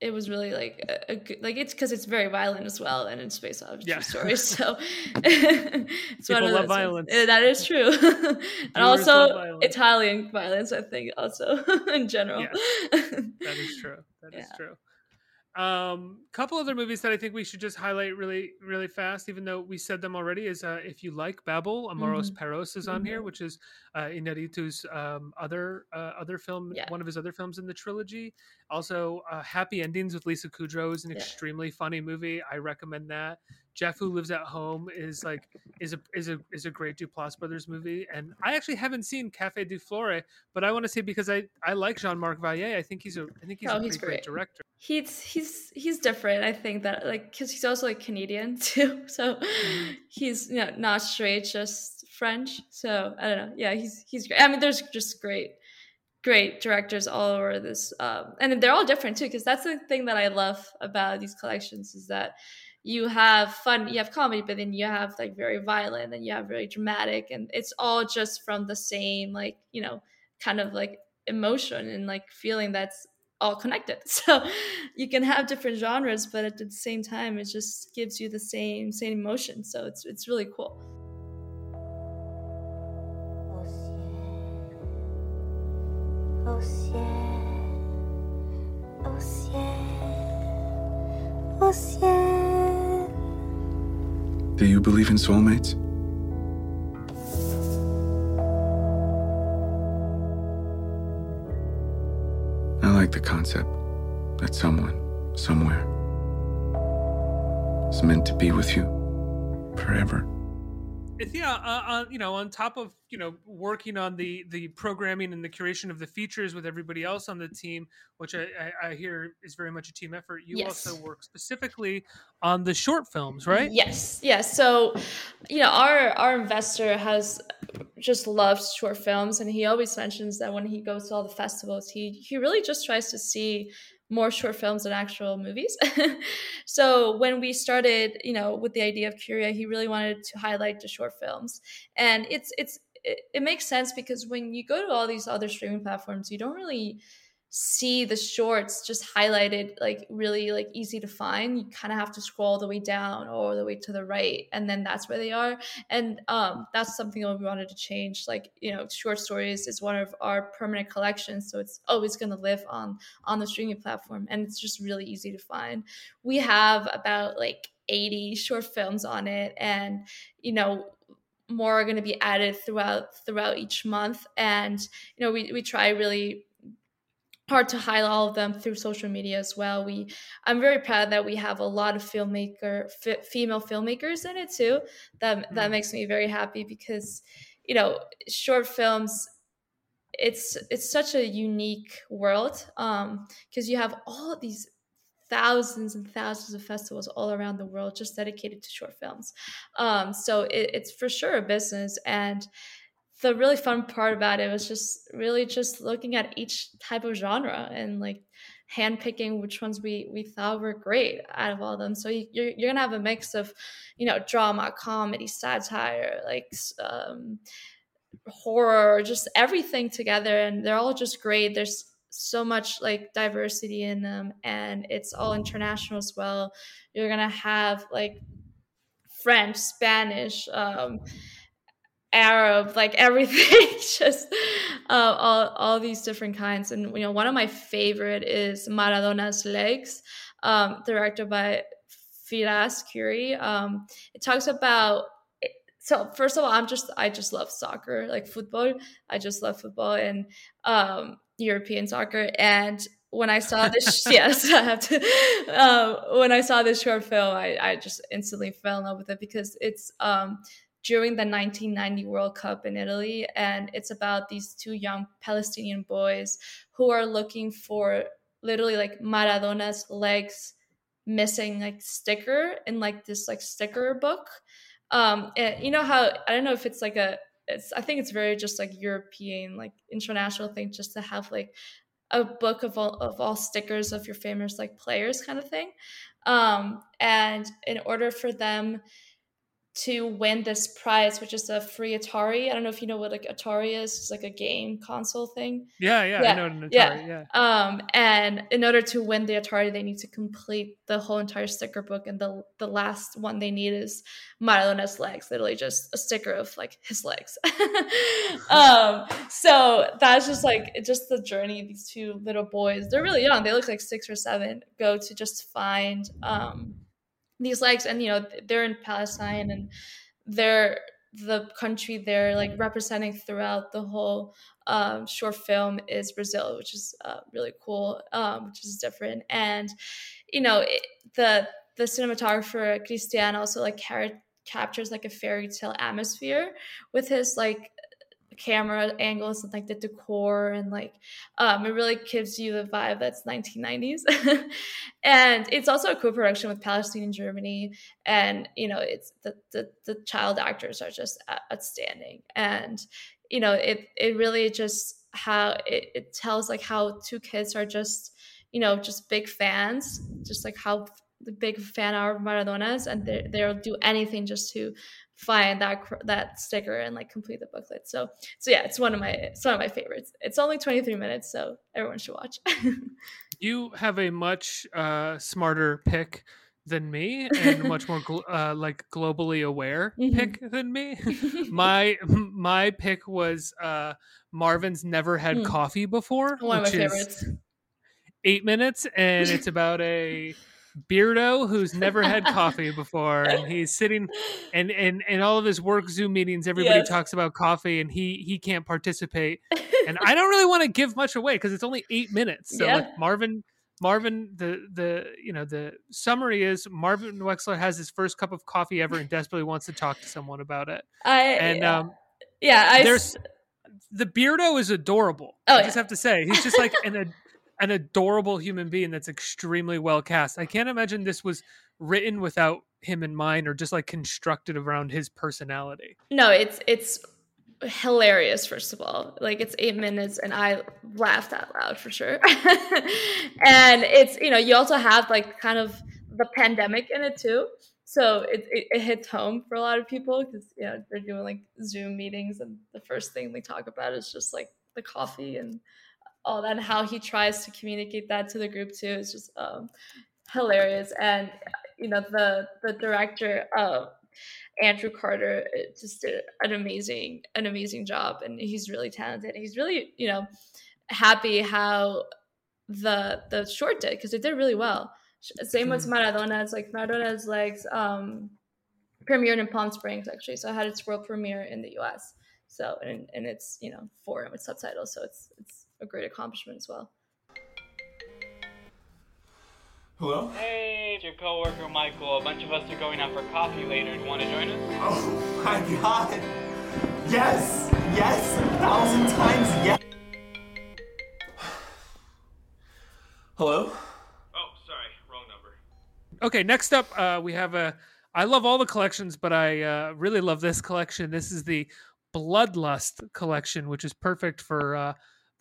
Speaker 10: It was really like a, a good, like it's because it's very violent as well, and it's based on a true
Speaker 1: Yeah.
Speaker 10: story. So it's
Speaker 1: People
Speaker 10: one of
Speaker 1: love
Speaker 10: those
Speaker 1: violence.
Speaker 10: That is true, and
Speaker 1: Viewers
Speaker 10: also. Italian violence. I think also in general.
Speaker 1: That is true. That is
Speaker 10: Yeah.
Speaker 1: true. Um, couple other movies that I think we should just highlight really, really fast, even though we said them already, is uh, if you like Babel, Amores
Speaker 10: Mhm.
Speaker 1: Perros is on here,
Speaker 10: Mhm.
Speaker 1: which is uh, Inarritu's um, other uh, other film, one of his other films in the trilogy. Also, uh, Happy Endings with Lisa Kudrow is an
Speaker 10: Yeah.
Speaker 1: extremely funny movie. I recommend that. Jeff Who Lives at Home is like is a is a is a great Duplass brothers movie, and I actually haven't seen Cafe du Flore, but I want to see because I I like Jean Marc Vallée. I think he's a I think he's
Speaker 10: Oh,
Speaker 1: a
Speaker 10: he's
Speaker 1: great. director.
Speaker 10: he's he's he's different i think that like because he's also like canadian too so
Speaker 1: Mm-hmm.
Speaker 10: he's you know not straight just french so i don't know yeah he's he's great i mean there's just great great directors all over this um and they're all different too because that's the thing that i love about these collections is that you have fun you have comedy but then you have like very violent and you have very dramatic and it's all just from the same like you know kind of like emotion and like feeling that's all connected. So you can have different genres, but at the same time, it just gives you the same same emotion. So it's it's really cool.
Speaker 18: Au ciel, au ciel, au ciel.
Speaker 11: Do you believe in soulmates? I like the concept that someone, somewhere, is meant to be with you forever.
Speaker 1: Yeah, uh, uh, you know, on top of you know working on the the programming and the curation of the features with everybody else on the team, which I, I, I hear is very much a team effort. You
Speaker 10: Yes.
Speaker 1: also work specifically on the short films, right?
Speaker 10: Yes, yes. So, you know, our our investor has just loves short films, and he always mentions that when he goes to all the festivals, he he really just tries to see more short films than actual movies. so when we started, you know, with the idea of Curia, he really wanted to highlight the short films, and it's it's it, it makes sense because when you go to all these other streaming platforms, you don't really see the shorts just highlighted like really like easy to find. You kind of have to scroll the way down or the way to the right and then that's where they are. And um that's something that we wanted to change. Like you know short stories is one of our permanent collections so it's always going to live on on the streaming platform and it's just really easy to find. We have about like 80 short films on it and you know more are going to be added throughout throughout each month. And you know we, we try really hard to highlight all of them through social media as well. We, I'm very proud that we have a lot of filmmaker, f- female filmmakers in it too. That that makes me very happy because, you know, short films. It's it's such a unique world because um, you have all these thousands and thousands of festivals all around the world just dedicated to short films. Um, so it, it's for sure a business and the really fun part about it was just really just looking at each type of genre and like handpicking which ones we we thought were great out of all of them. So you, you're you're gonna have a mix of, you know, drama, comedy, satire, like um, horror, just everything together, and they're all just great. There's so much like diversity in them, and it's all international as well. You're gonna have like French, Spanish. Um, Arab, like everything, just uh, all all these different kinds. And you know, one of my favorite is Maradona's Legs, um, directed by Firas Khoury. Um, it talks about so first of all, I'm just I just love soccer, like football. I just love football and um, European soccer. And when I saw this, yes, I have to. Um, when I saw this short film, I, I just instantly fell in love with it because it's um, during the 1990 World Cup in Italy. And it's about these two young Palestinian boys who are looking for literally like Maradona's legs missing like sticker in like this like sticker book. Um, and you know how I don't know if it's like a it's I think it's very just like European like international thing just to have like a book of all of all stickers of your famous like players kind of thing. Um, and in order for them to win this prize, which is a free Atari. I don't know if you know what like Atari is. It's like a game console thing.
Speaker 1: Yeah, yeah, yeah I know an Atari. Yeah. yeah.
Speaker 10: Um, and in order to win the Atari, they need to complete the whole entire sticker book, and the the last one they need is Maradona's legs. Literally, just a sticker of like his legs. um, so that's just like just the journey. These two little boys, they're really young. They look like six or seven. Go to just find um these legs and you know they're in palestine and they're the country they're like representing throughout the whole um, short film is brazil which is uh, really cool um, which is different. And you know it, the the cinematographer cristian also like captures like a fairy tale atmosphere with his like camera angles and like the decor and like um, it really gives you the vibe that's 1990s and it's also a co-production with palestine and germany. And you know it's the, the, the child actors are just outstanding. And you know it it really just how it, it tells like how two kids are just you know just big fans just like how big fan of Maradona's and they'll do anything just to find that that sticker and like complete the booklet. So so yeah, it's one of my it's one of my favorites. It's only 23 minutes, so everyone should watch.
Speaker 1: you have a much uh, smarter pick than me and much more gl- uh, like globally aware mm-hmm. pick than me. my my pick was uh, Marvin's never had mm. coffee before,
Speaker 10: one of my favorites.
Speaker 1: Eight minutes, and it's about a Beardo who's never had coffee before and he's sitting and and in all of his work Zoom meetings everybody yes. talks about coffee and he he can't participate. and I don't really want to give much away because it's only 8 minutes. So yeah. like Marvin Marvin the the you know the summary is Marvin Wexler has his first cup of coffee ever and desperately wants to talk to someone about it.
Speaker 10: I
Speaker 1: and
Speaker 10: yeah.
Speaker 1: um
Speaker 10: yeah, I
Speaker 1: there's the Beardo is adorable. Oh, I yeah. just have to say, he's just like an an adorable human being that's extremely well cast. I can't imagine this was written without him in mind or just like constructed around his personality.
Speaker 10: No, it's it's hilarious first of all like it's eight minutes and i laughed out loud for sure and it's you know you also have like kind of the pandemic in it too so it, it, it hits home for a lot of people because you know they're doing like zoom meetings and the first thing they talk about is just like the coffee and all that and how he tries to communicate that to the group too is just um, hilarious. And you know the the director uh, Andrew Carter just did an amazing an amazing job, and he's really talented. He's really you know happy how the the short did because it did really well. Same with Maradona. It's like Maradona's legs um, premiered in Palm Springs actually, so I had its world premiere in the U.S. So and, and it's you know foreign with subtitles, so it's it's a great accomplishment as well.
Speaker 19: Hello?
Speaker 20: Hey, it's your coworker Michael. A bunch of us are going out for coffee later. Do you want to join us?
Speaker 19: Oh my god! Yes! Yes! A thousand times yes! Hello?
Speaker 20: Oh, sorry, wrong number.
Speaker 1: Okay, next up, uh, we have a. I love all the collections, but I uh, really love this collection. This is the Bloodlust collection, which is perfect for uh,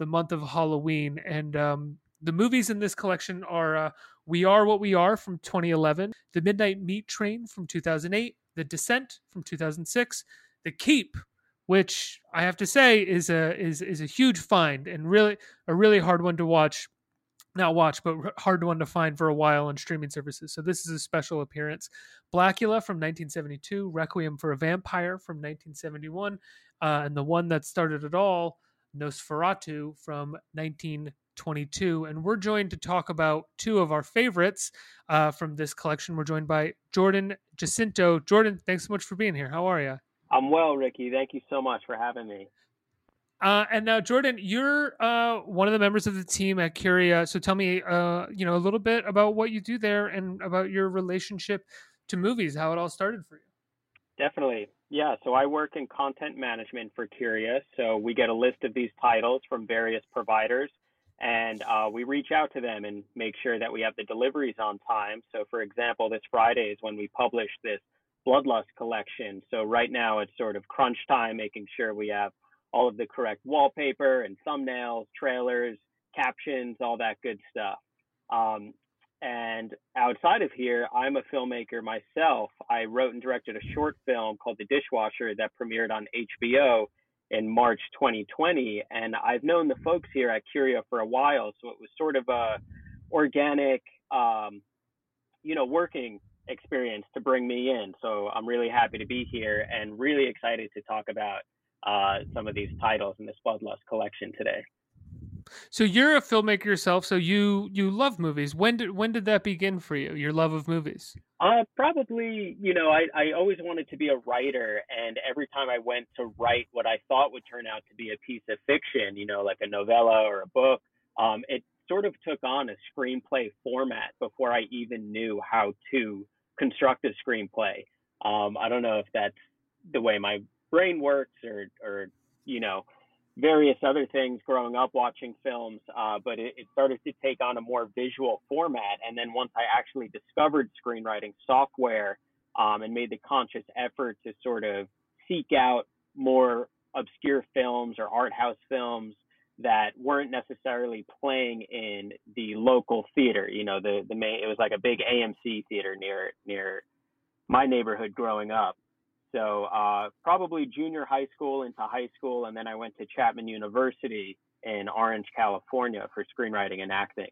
Speaker 1: the month of Halloween. And um, the movies in this collection are uh, We Are What We Are from 2011, The Midnight Meat Train from 2008, The Descent from 2006, The Keep, which I have to say is a is is a huge find and really a really hard one to watch not watch, but hard one to find for a while on streaming services. So this is a special appearance. Blackula from 1972, Requiem for a Vampire from 1971, uh, and the one that started it all, Nosferatu from 1922. And we're joined to talk about two of our favorites uh, from this collection. We're joined by Jordan Jacinto. Jordan, thanks so much for being here. How are you?
Speaker 21: I'm well, Ricky. Thank you so much for having me.
Speaker 1: Uh, and now, Jordan, you're uh, one of the members of the team at Curia. So tell me, uh, you know, a little bit about what you do there and about your relationship to movies, how it all started for you.
Speaker 21: Definitely. Yeah. So I work in content management for Curia. So we get a list of these titles from various providers and uh, we reach out to them and make sure that we have the deliveries on time. So, for example, this Friday is when we publish this Bloodlust collection. So, right now it's sort of crunch time, making sure we have all of the correct wallpaper and thumbnails, trailers, captions, all that good stuff. Um, and outside of here, I'm a filmmaker myself. I wrote and directed a short film called The Dishwasher that premiered on HBO in March 2020. And I've known the folks here at Curia for a while, so it was sort of a organic, um, you know, working experience to bring me in. So I'm really happy to be here and really excited to talk about uh, some of these titles in this Bloodlust collection today.
Speaker 1: So you're a filmmaker yourself. So you you love movies. When did when did that begin for you? Your love of movies?
Speaker 21: Uh, probably. You know, I I always wanted to be a writer, and every time I went to write what I thought would turn out to be a piece of fiction, you know, like a novella or a book, um, it sort of took on a screenplay format before I even knew how to construct a screenplay. Um, I don't know if that's the way my brain works or or you know various other things growing up watching films uh, but it, it, started to take on a more visual format. And then once i actually discovered screenwriting software um, and made the conscious effort to sort of seek out more obscure films or art house films that weren't necessarily playing in the local theater you know the the main it was like a big amc theater near near my neighborhood growing up so uh, probably junior high school into high school, and then I went to Chapman University in Orange, California for screenwriting and acting.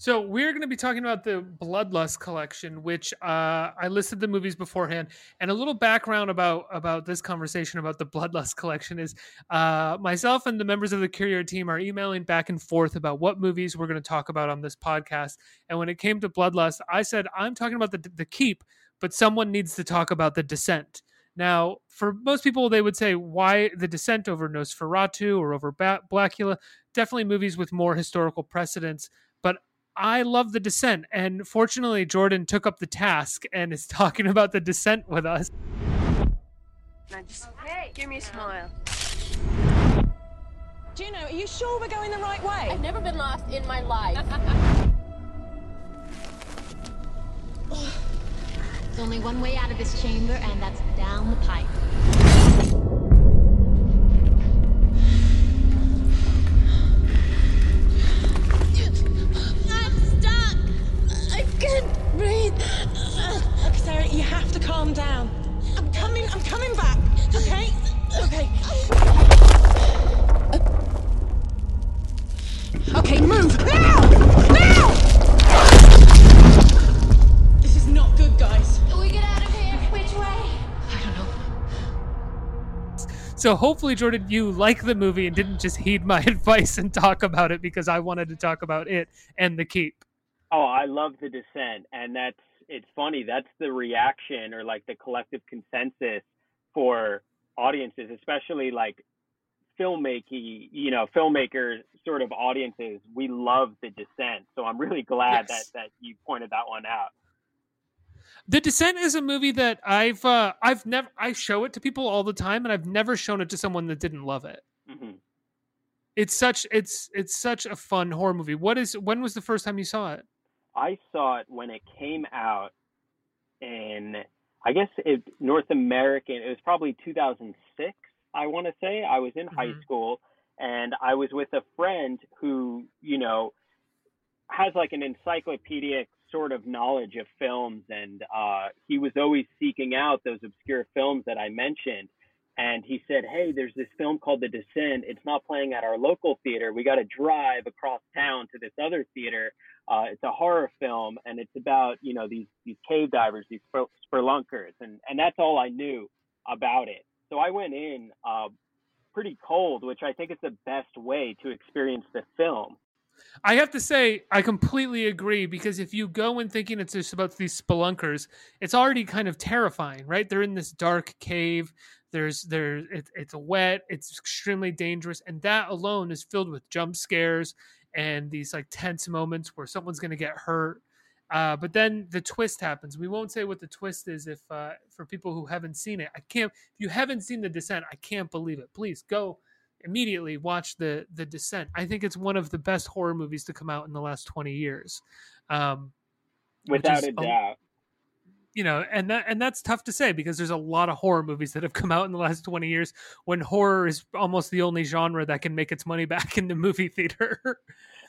Speaker 1: So we're going to be talking about the Bloodlust collection, which uh, I listed the movies beforehand, and a little background about about this conversation about the Bloodlust collection is uh, myself and the members of the Curia team are emailing back and forth about what movies we're going to talk about on this podcast. And when it came to Bloodlust, I said I'm talking about the the Keep, but someone needs to talk about the descent. Now, for most people, they would say, why the descent over Nosferatu or over ba- Blackula? Definitely movies with more historical precedence. But I love the descent. And fortunately, Jordan took up the task and is talking about the descent with us.
Speaker 22: Now just hey. give me a smile.
Speaker 23: Juno, are you sure we're going the right way?
Speaker 22: I've never been lost in my life.
Speaker 24: There's only one way out of this chamber, and that's down the pipe.
Speaker 23: I'm stuck. I can't breathe. Okay, Sarah, you have to calm down. I'm coming. I'm coming back. Okay. Okay. Okay, move! Now! Now!
Speaker 1: So hopefully, Jordan, you like the movie and didn't just heed my advice and talk about it because I wanted to talk about it and the keep.
Speaker 21: Oh, I love the descent, and that's it's funny. That's the reaction or like the collective consensus for audiences, especially like filmmaking, you know, filmmakers sort of audiences. We love the descent, so I'm really glad
Speaker 1: Yes.
Speaker 21: that that you pointed that one out.
Speaker 1: The Descent is a movie that I've uh, I've never I show it to people all the time, and I've never shown it to someone that didn't love it.
Speaker 21: hmm
Speaker 1: It's such it's it's such a fun horror movie. What is when was the first time you saw it?
Speaker 21: I saw it when it came out in, I guess, it, North American. It was probably 2006. I want to say I was in high
Speaker 1: Mhm.
Speaker 21: school, and I was with a friend who, you know, has like an encyclopedic sort of knowledge of films, and uh, he was always seeking out those obscure films that I mentioned. And he said, "Hey, there's this film called The Descent. It's not playing at our local theater. We got to drive across town to this other theater. Uh, it's a horror film, and it's about you know these these cave divers, these spelunkers, and and that's all I knew about it. So I went in uh, pretty cold, which I think is the best way to experience the film.
Speaker 1: I have to say, I completely agree because if you go in thinking it's just about these spelunkers, it's already kind of terrifying, right? They're in this dark cave. There's there it, it's wet. It's extremely dangerous, and that alone is filled with jump scares and these like tense moments where someone's going to get hurt. Uh, but then the twist happens. We won't say what the twist is if uh, for people who haven't seen it. I can't. If you haven't seen the Descent, I can't believe it. Please go immediately watch the the descent i think it's one of the best horror movies to come out in the last 20 years um
Speaker 21: Without a doubt.
Speaker 1: you know and that and that's tough to say because there's a lot of horror movies that have come out in the last 20 years when horror is almost the only genre that can make its money back in the movie theater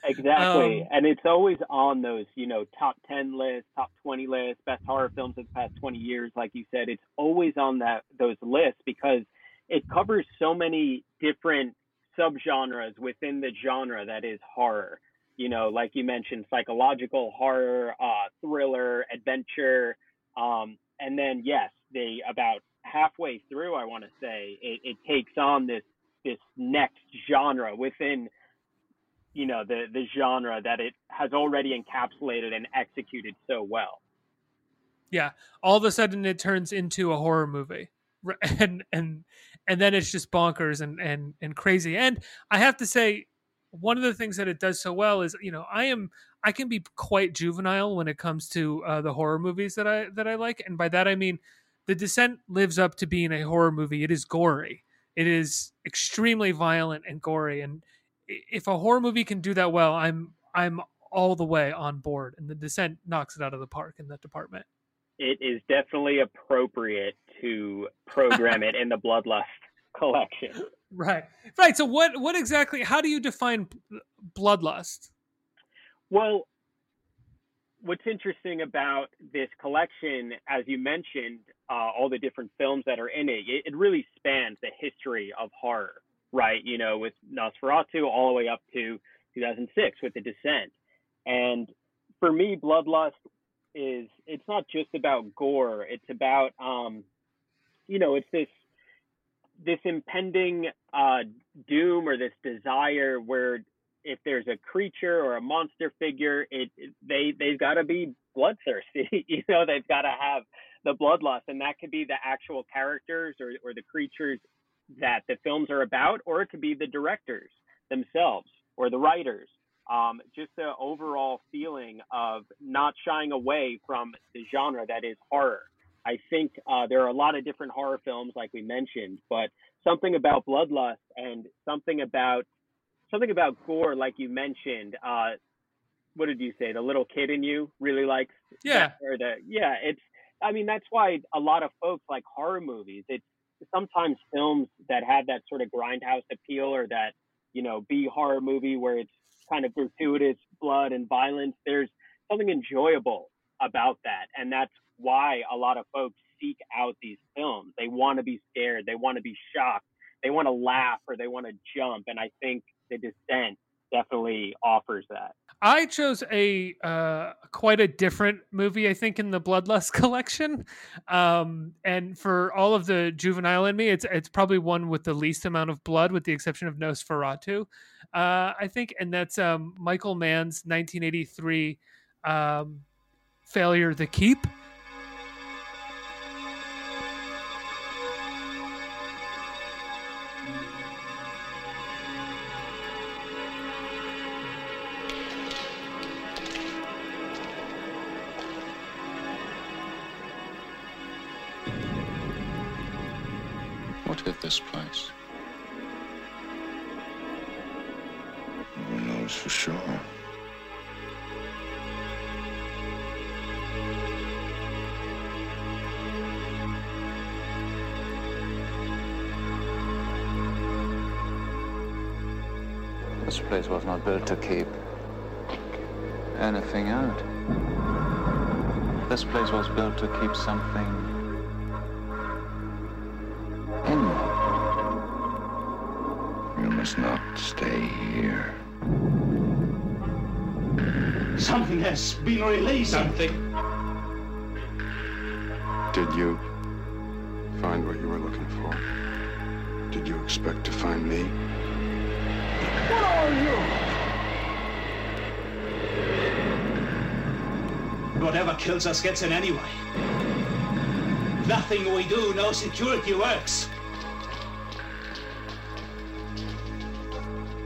Speaker 21: Exactly.
Speaker 1: Um,
Speaker 21: and it's always on those, you know, top 10 lists, top 20 lists, best horror films of the past 20 years like you said. It's always on that those lists because it covers so many different subgenres within the genre that is horror. You know, like you mentioned psychological horror, uh thriller, adventure, um and then yes, they about halfway through I want to say it, it takes on this this next genre within you know the the genre that it has already encapsulated and executed so well.
Speaker 1: yeah all of a sudden it turns into a horror movie and and and then it's just bonkers and and and crazy. And i have to say one of the things that it does so well is you know i am i can be quite juvenile when it comes to uh, the horror movies that i that i like. And by that i mean the descent lives up to being a horror movie. It is gory. It is extremely violent and gory. And if a horror movie can do that well i'm i'm all the way on board. And the descent knocks it out of the park in that department.
Speaker 21: It is definitely appropriate to program it in the Bloodlust collection.
Speaker 1: Right. Right. So what what exactly how do you define bloodlust?
Speaker 21: Well, what's interesting about this collection, as you mentioned, uh, all the different films that are in it, it, it really spans the history of horror, right? You know, with Nosferatu all the way up to 2006 with The Descent. And for me, Bloodlust is it's not just about gore. It's about um, you know, it's this this impending uh, doom or this desire where if there's a creature or a monster figure, it, they they've got to be bloodthirsty. you know, they've got to have the bloodlust, and that could be the actual characters or or the creatures that the films are about, or it could be the directors themselves or the writers. Um, just the overall feeling of not shying away from the genre that is horror. I think uh, there are a lot of different horror films, like we mentioned, but something about bloodlust and something about something about gore, like you mentioned. Uh, what did you say? The little kid in you really likes.
Speaker 1: Yeah.
Speaker 21: that- or the yeah. It's. I mean, that's why a lot of folks like horror movies. It's sometimes films that have that sort of grindhouse appeal or that you know B horror movie where it's kind of gratuitous blood and violence. There's something enjoyable about that, and that's why a lot of folks seek out these films. They want to be scared, they want to be shocked, they want to laugh, or they want to jump. And I think The Descent definitely offers that.
Speaker 1: I chose a uh, quite a different movie, I think, in the Bloodlust collection. Um, and for all of the juvenile in me, it's it's probably one with the least amount of blood, with the exception of Nosferatu, uh, I think, and that's um, Michael Mann's 1983 um, failure, The Keep.
Speaker 25: This place was not built to keep anything out. This place was built to keep something in.
Speaker 15: You must not stay here.
Speaker 12: Something has been released. Something.
Speaker 26: Did you find what you were looking for? Did you expect to find me?
Speaker 12: What are you? Whatever kills us gets in anyway. Nothing we do, no security works.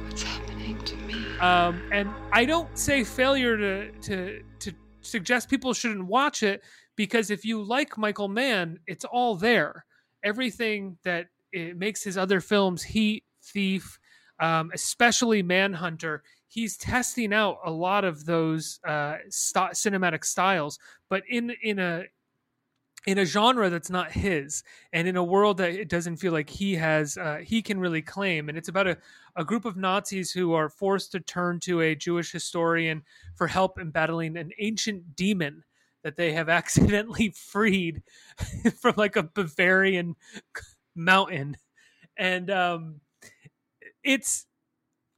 Speaker 12: It's happening to me.
Speaker 1: Um, and I don't say failure to to to suggest people shouldn't watch it because if you like Michael Mann, it's all there. Everything that it makes his other films, Heat, Thief, um, especially Manhunter, he's testing out a lot of those uh, st- cinematic styles, but in in a in a genre that's not his and in a world that it doesn't feel like he has uh, he can really claim and it's about a, a group of nazis who are forced to turn to a jewish historian for help in battling an ancient demon that they have accidentally freed from like a bavarian mountain. And um it's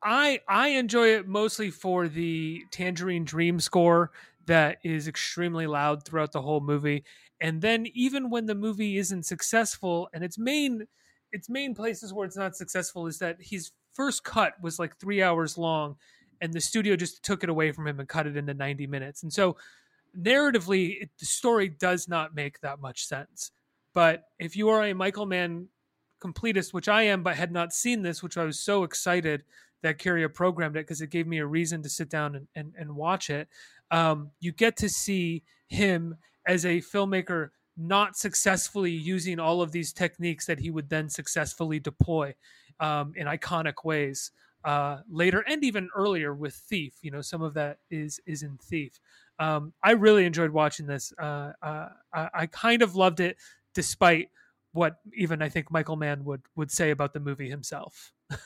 Speaker 1: i i enjoy it mostly for the tangerine dream score that is extremely loud throughout the whole movie. And then even when the movie isn't successful and its main its main places where it's not successful is that his first cut was like three hours long and the studio just took it away from him and cut it into 90 minutes. And so narratively it, the story does not make that much sense. But if you are a michael mann completist which i am but had not seen this which i was so excited that Curia programmed it because it gave me a reason to sit down and, and, and watch it um, you get to see him as a filmmaker not successfully using all of these techniques that he would then successfully deploy um, in iconic ways uh, later and even earlier with Thief. You know, some of that is is in Thief. Um, I really enjoyed watching this. Uh, uh, I, I kind of loved it, despite what even I think Michael Mann would would say about the movie himself.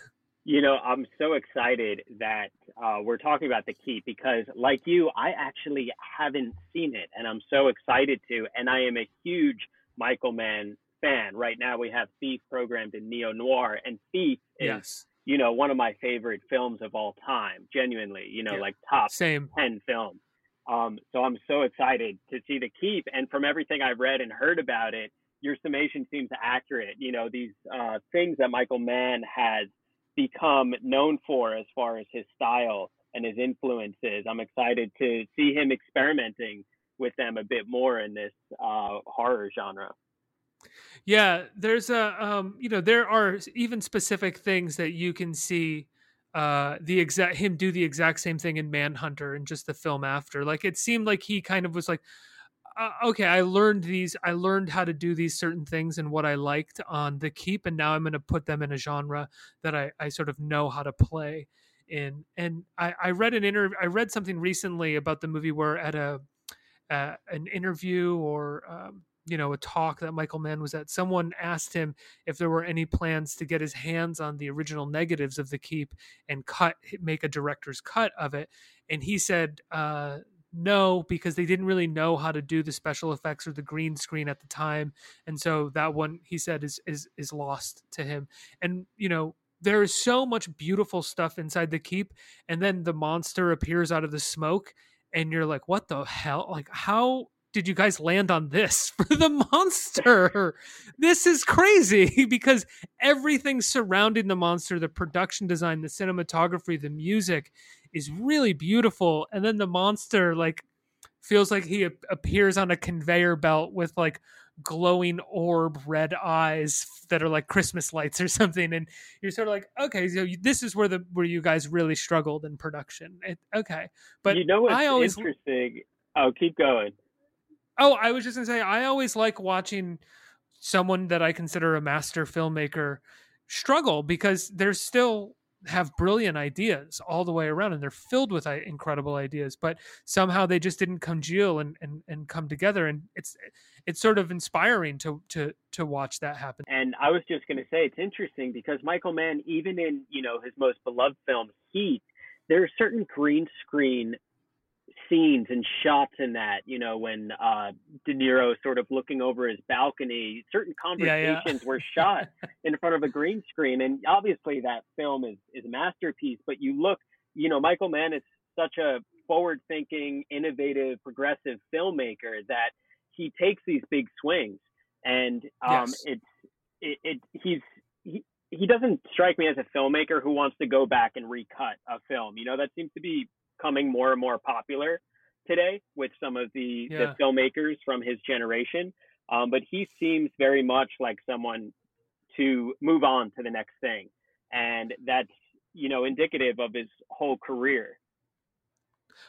Speaker 21: You know, I'm so excited that uh, we're talking about the keep because, like you, I actually haven't seen it, and I'm so excited to. And I am a huge Michael Mann fan. Right now, we have Thief programmed in neo noir, and Thief is,
Speaker 1: yes.
Speaker 21: you know, one of my favorite films of all time. Genuinely, you know,
Speaker 1: Yeah.
Speaker 21: like top
Speaker 1: Same.
Speaker 21: ten films. Um, so I'm so excited to see the keep, and from everything I've read and heard about it, your summation seems accurate. You know, these uh, things that Michael Mann has become known for as far as his style and his influences. I'm excited to see him experimenting with them a bit more in this uh, horror genre.
Speaker 1: Yeah, there's a um, you know, there are even specific things that you can see uh the exact him do the exact same thing in Manhunter and just the film after. Like it seemed like he kind of was like uh, okay, I learned these I learned how to do these certain things and what I liked on The Keep and now I'm going to put them in a genre that I I sort of know how to play in. And I I read an interview I read something recently about the movie where at a uh, an interview or um, you know a talk that Michael Mann was at, someone asked him if there were any plans to get his hands on the original negatives of the Keep and cut make a director's cut of it, and he said uh, no because they didn't really know how to do the special effects or the green screen at the time, and so that one he said is is is lost to him. And you know there is so much beautiful stuff inside the keep and then the monster appears out of the smoke and you're like what the hell like how did you guys land on this for the monster? This is crazy because everything surrounding the monster the production design the cinematography the music is really beautiful. And then the monster like feels like he ap- appears on a conveyor belt with like glowing orb red eyes that are like christmas lights or something. And you're sort of like okay so this is where the where you guys really struggled in production. It, okay. But
Speaker 21: you know what's
Speaker 1: i always
Speaker 21: interesting? Oh, keep going.
Speaker 1: Oh, I was just gonna say I always like watching someone that I consider a master filmmaker struggle because they're still have brilliant ideas all the way around and they're filled with uh, incredible ideas but somehow they just didn't congeal and, and, and come together and it's it's sort of inspiring to to to watch that happen.
Speaker 21: And I was just going to say it's interesting because Michael Mann, even in you know his most beloved film Heat, there are certain green screen scenes and shots in that. You know when uh, De Niro sort of looking over his balcony. Certain
Speaker 1: Yeah, yeah.
Speaker 21: conversations were shot in front of a green screen, and obviously that film is is a masterpiece. But you look, you know, Michael Mann is such a forward-thinking, innovative, progressive filmmaker that he takes these big swings, and um,
Speaker 1: Yes.
Speaker 21: it's it, it he's he, he doesn't strike me as a filmmaker who wants to go back and recut a film. You know, that seems to be becoming more and more popular today with some of the,
Speaker 1: Yeah.
Speaker 21: the filmmakers from his generation. Um, but he seems very much like someone to move on to the next thing. And that's, you know, indicative of his whole career.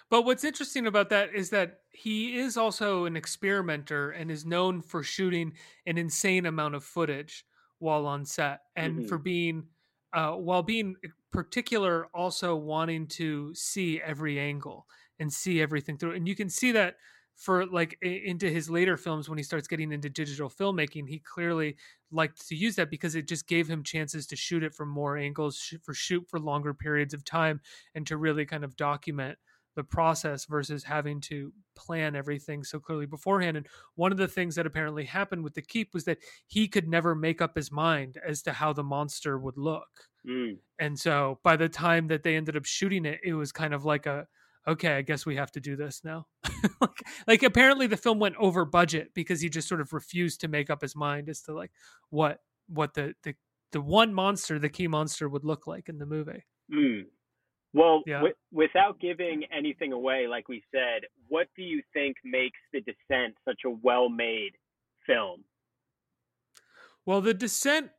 Speaker 1: But what's interesting about that is that he is also an experimenter and is known for shooting an insane amount of footage while on set and
Speaker 21: Mhm.
Speaker 1: for being uh, while being particular also wanting to see every angle and see everything through and you can see that for like into his later films when he starts getting into digital filmmaking he clearly liked to use that because it just gave him chances to shoot it from more angles for shoot for longer periods of time and to really kind of document the process versus having to plan everything so clearly beforehand. And one of the things that apparently happened with the keep was that he could never make up his mind as to how the monster would look.
Speaker 21: Mm.
Speaker 1: And so by the time that they ended up shooting it, it was kind of like a okay, I guess we have to do this now. like, like apparently the film went over budget because he just sort of refused to make up his mind as to like what what the the the one monster, the key monster would look like in the movie.
Speaker 21: Mm. Well,
Speaker 1: Yeah.
Speaker 21: wi- without giving anything away, like we said, what do you think makes The Descent such a well made film?
Speaker 1: Well, the descent.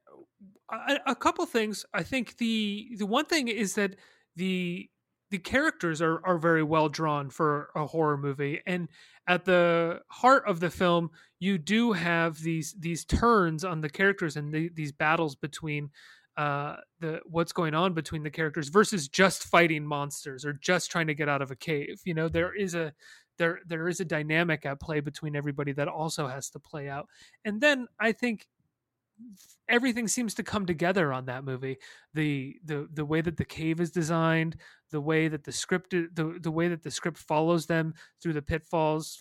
Speaker 1: A, a couple things. I think the the one thing is that the the characters are are very well drawn for a horror movie, and at the heart of the film, you do have these these turns on the characters and the, these battles between uh the what's going on between the characters versus just fighting monsters or just trying to get out of a cave you know? There is a there there is a dynamic at play between everybody that also has to play out. And then i think everything seems to come together on that movie. The the the way that the cave is designed the way that the script the the way that the script follows them through the pitfalls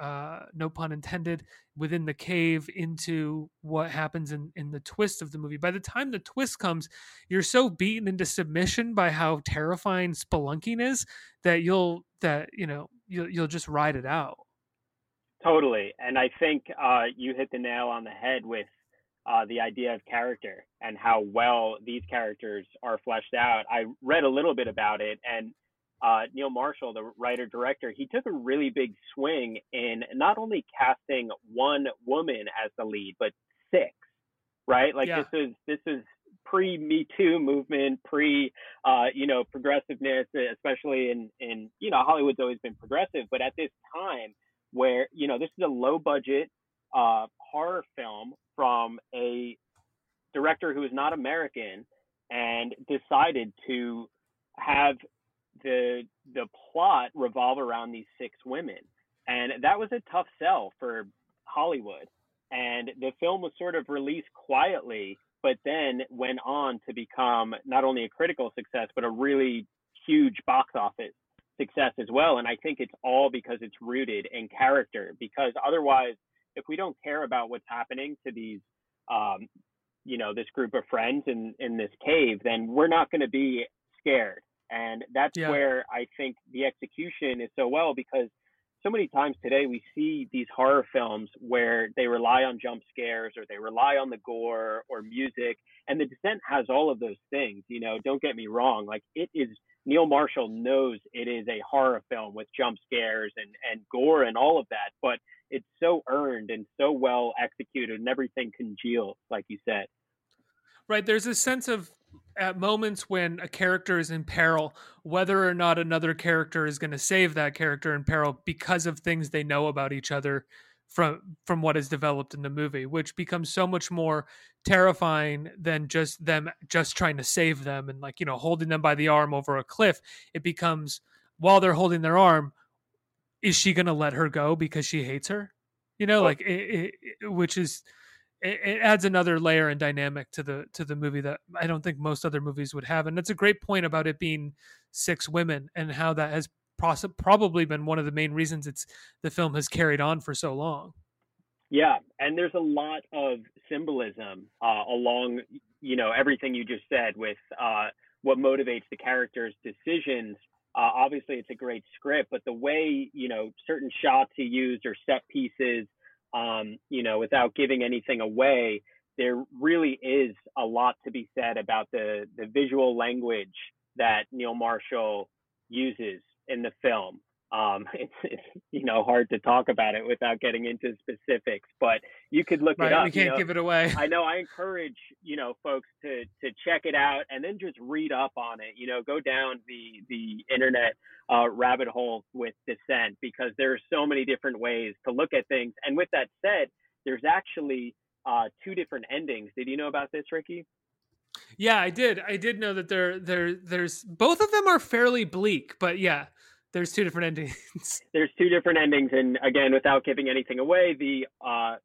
Speaker 1: uh no pun intended within the cave into what happens in in the twist of the movie by the time the twist comes you're so beaten into submission by how terrifying spelunking is that you'll that you know you'll you'll just ride it out
Speaker 21: Totally. And I think uh, you hit the nail on the head with uh, the idea of character and how well these characters are fleshed out. I read a little bit about it, and uh, Neil Marshall, the writer director, he took a really big swing in not only casting one woman as the lead, but six. Right? Like
Speaker 1: Yeah.
Speaker 21: this is this is pre Me Too movement, pre uh, you know progressiveness, especially in in you know Hollywood's always been progressive, but at this time where you know this is a low budget uh, horror film from a director who is not American and decided to have the the plot revolve around these six women. And that was a tough sell for Hollywood. And the film was sort of released quietly but then went on to become not only a critical success but a really huge box office success as well. And I think it's all because it's rooted in character because otherwise if we don't care about what's happening to these um, you know this group of friends in in this cave, then we're not going to be scared. And that's
Speaker 1: Yeah.
Speaker 21: where I think the execution is so well because so many times today we see these horror films where they rely on jump scares or they rely on the gore or music and the descent has all of those things you know don't get me wrong like it is neil marshall knows it is a horror film with jump scares and and gore and all of that but it's so earned and so well executed and everything congeals like you said
Speaker 1: Right. There's a sense of at moments when a character is in peril, whether or not another character is going to save that character in peril because of things they know about each other from from what is developed in the movie, which becomes so much more terrifying than just them just trying to save them and like you know holding them by the arm over a cliff. It becomes while they're holding their arm, is she going to let her go because she hates her? You know, like it, it, which is it, it adds another layer and dynamic to the to the movie that I don't think most other movies would have. And that's a great point about it being six women and how that has poss- probably been one of the main reasons it's the film has carried on for so long.
Speaker 21: Yeah, and there's a lot of symbolism uh, along, you know, everything you just said with uh, what motivates the characters' decisions. Uh, obviously, it's a great script, but the way you know certain shots he used or set pieces, um, you know, without giving anything away, there really is a lot to be said about the the visual language that Neil Marshall uses in the film. Um, it's, it's you know hard to talk about it without getting into specifics, but you could look
Speaker 1: Right,
Speaker 21: it up.
Speaker 1: we
Speaker 21: you
Speaker 1: can't
Speaker 21: know.
Speaker 1: give it away.
Speaker 21: I know I encourage you know folks to to check it out and then just read up on it. You know, go down the the internet uh, rabbit hole with Descent because there are so many different ways to look at things. And with that said, there's actually uh, two different endings. Did you know about this, Ricky?
Speaker 1: Yeah, I did. I did know that there there there's both of them are fairly bleak, but yeah, there's two different endings.
Speaker 21: there's two different endings and again without giving anything away the uh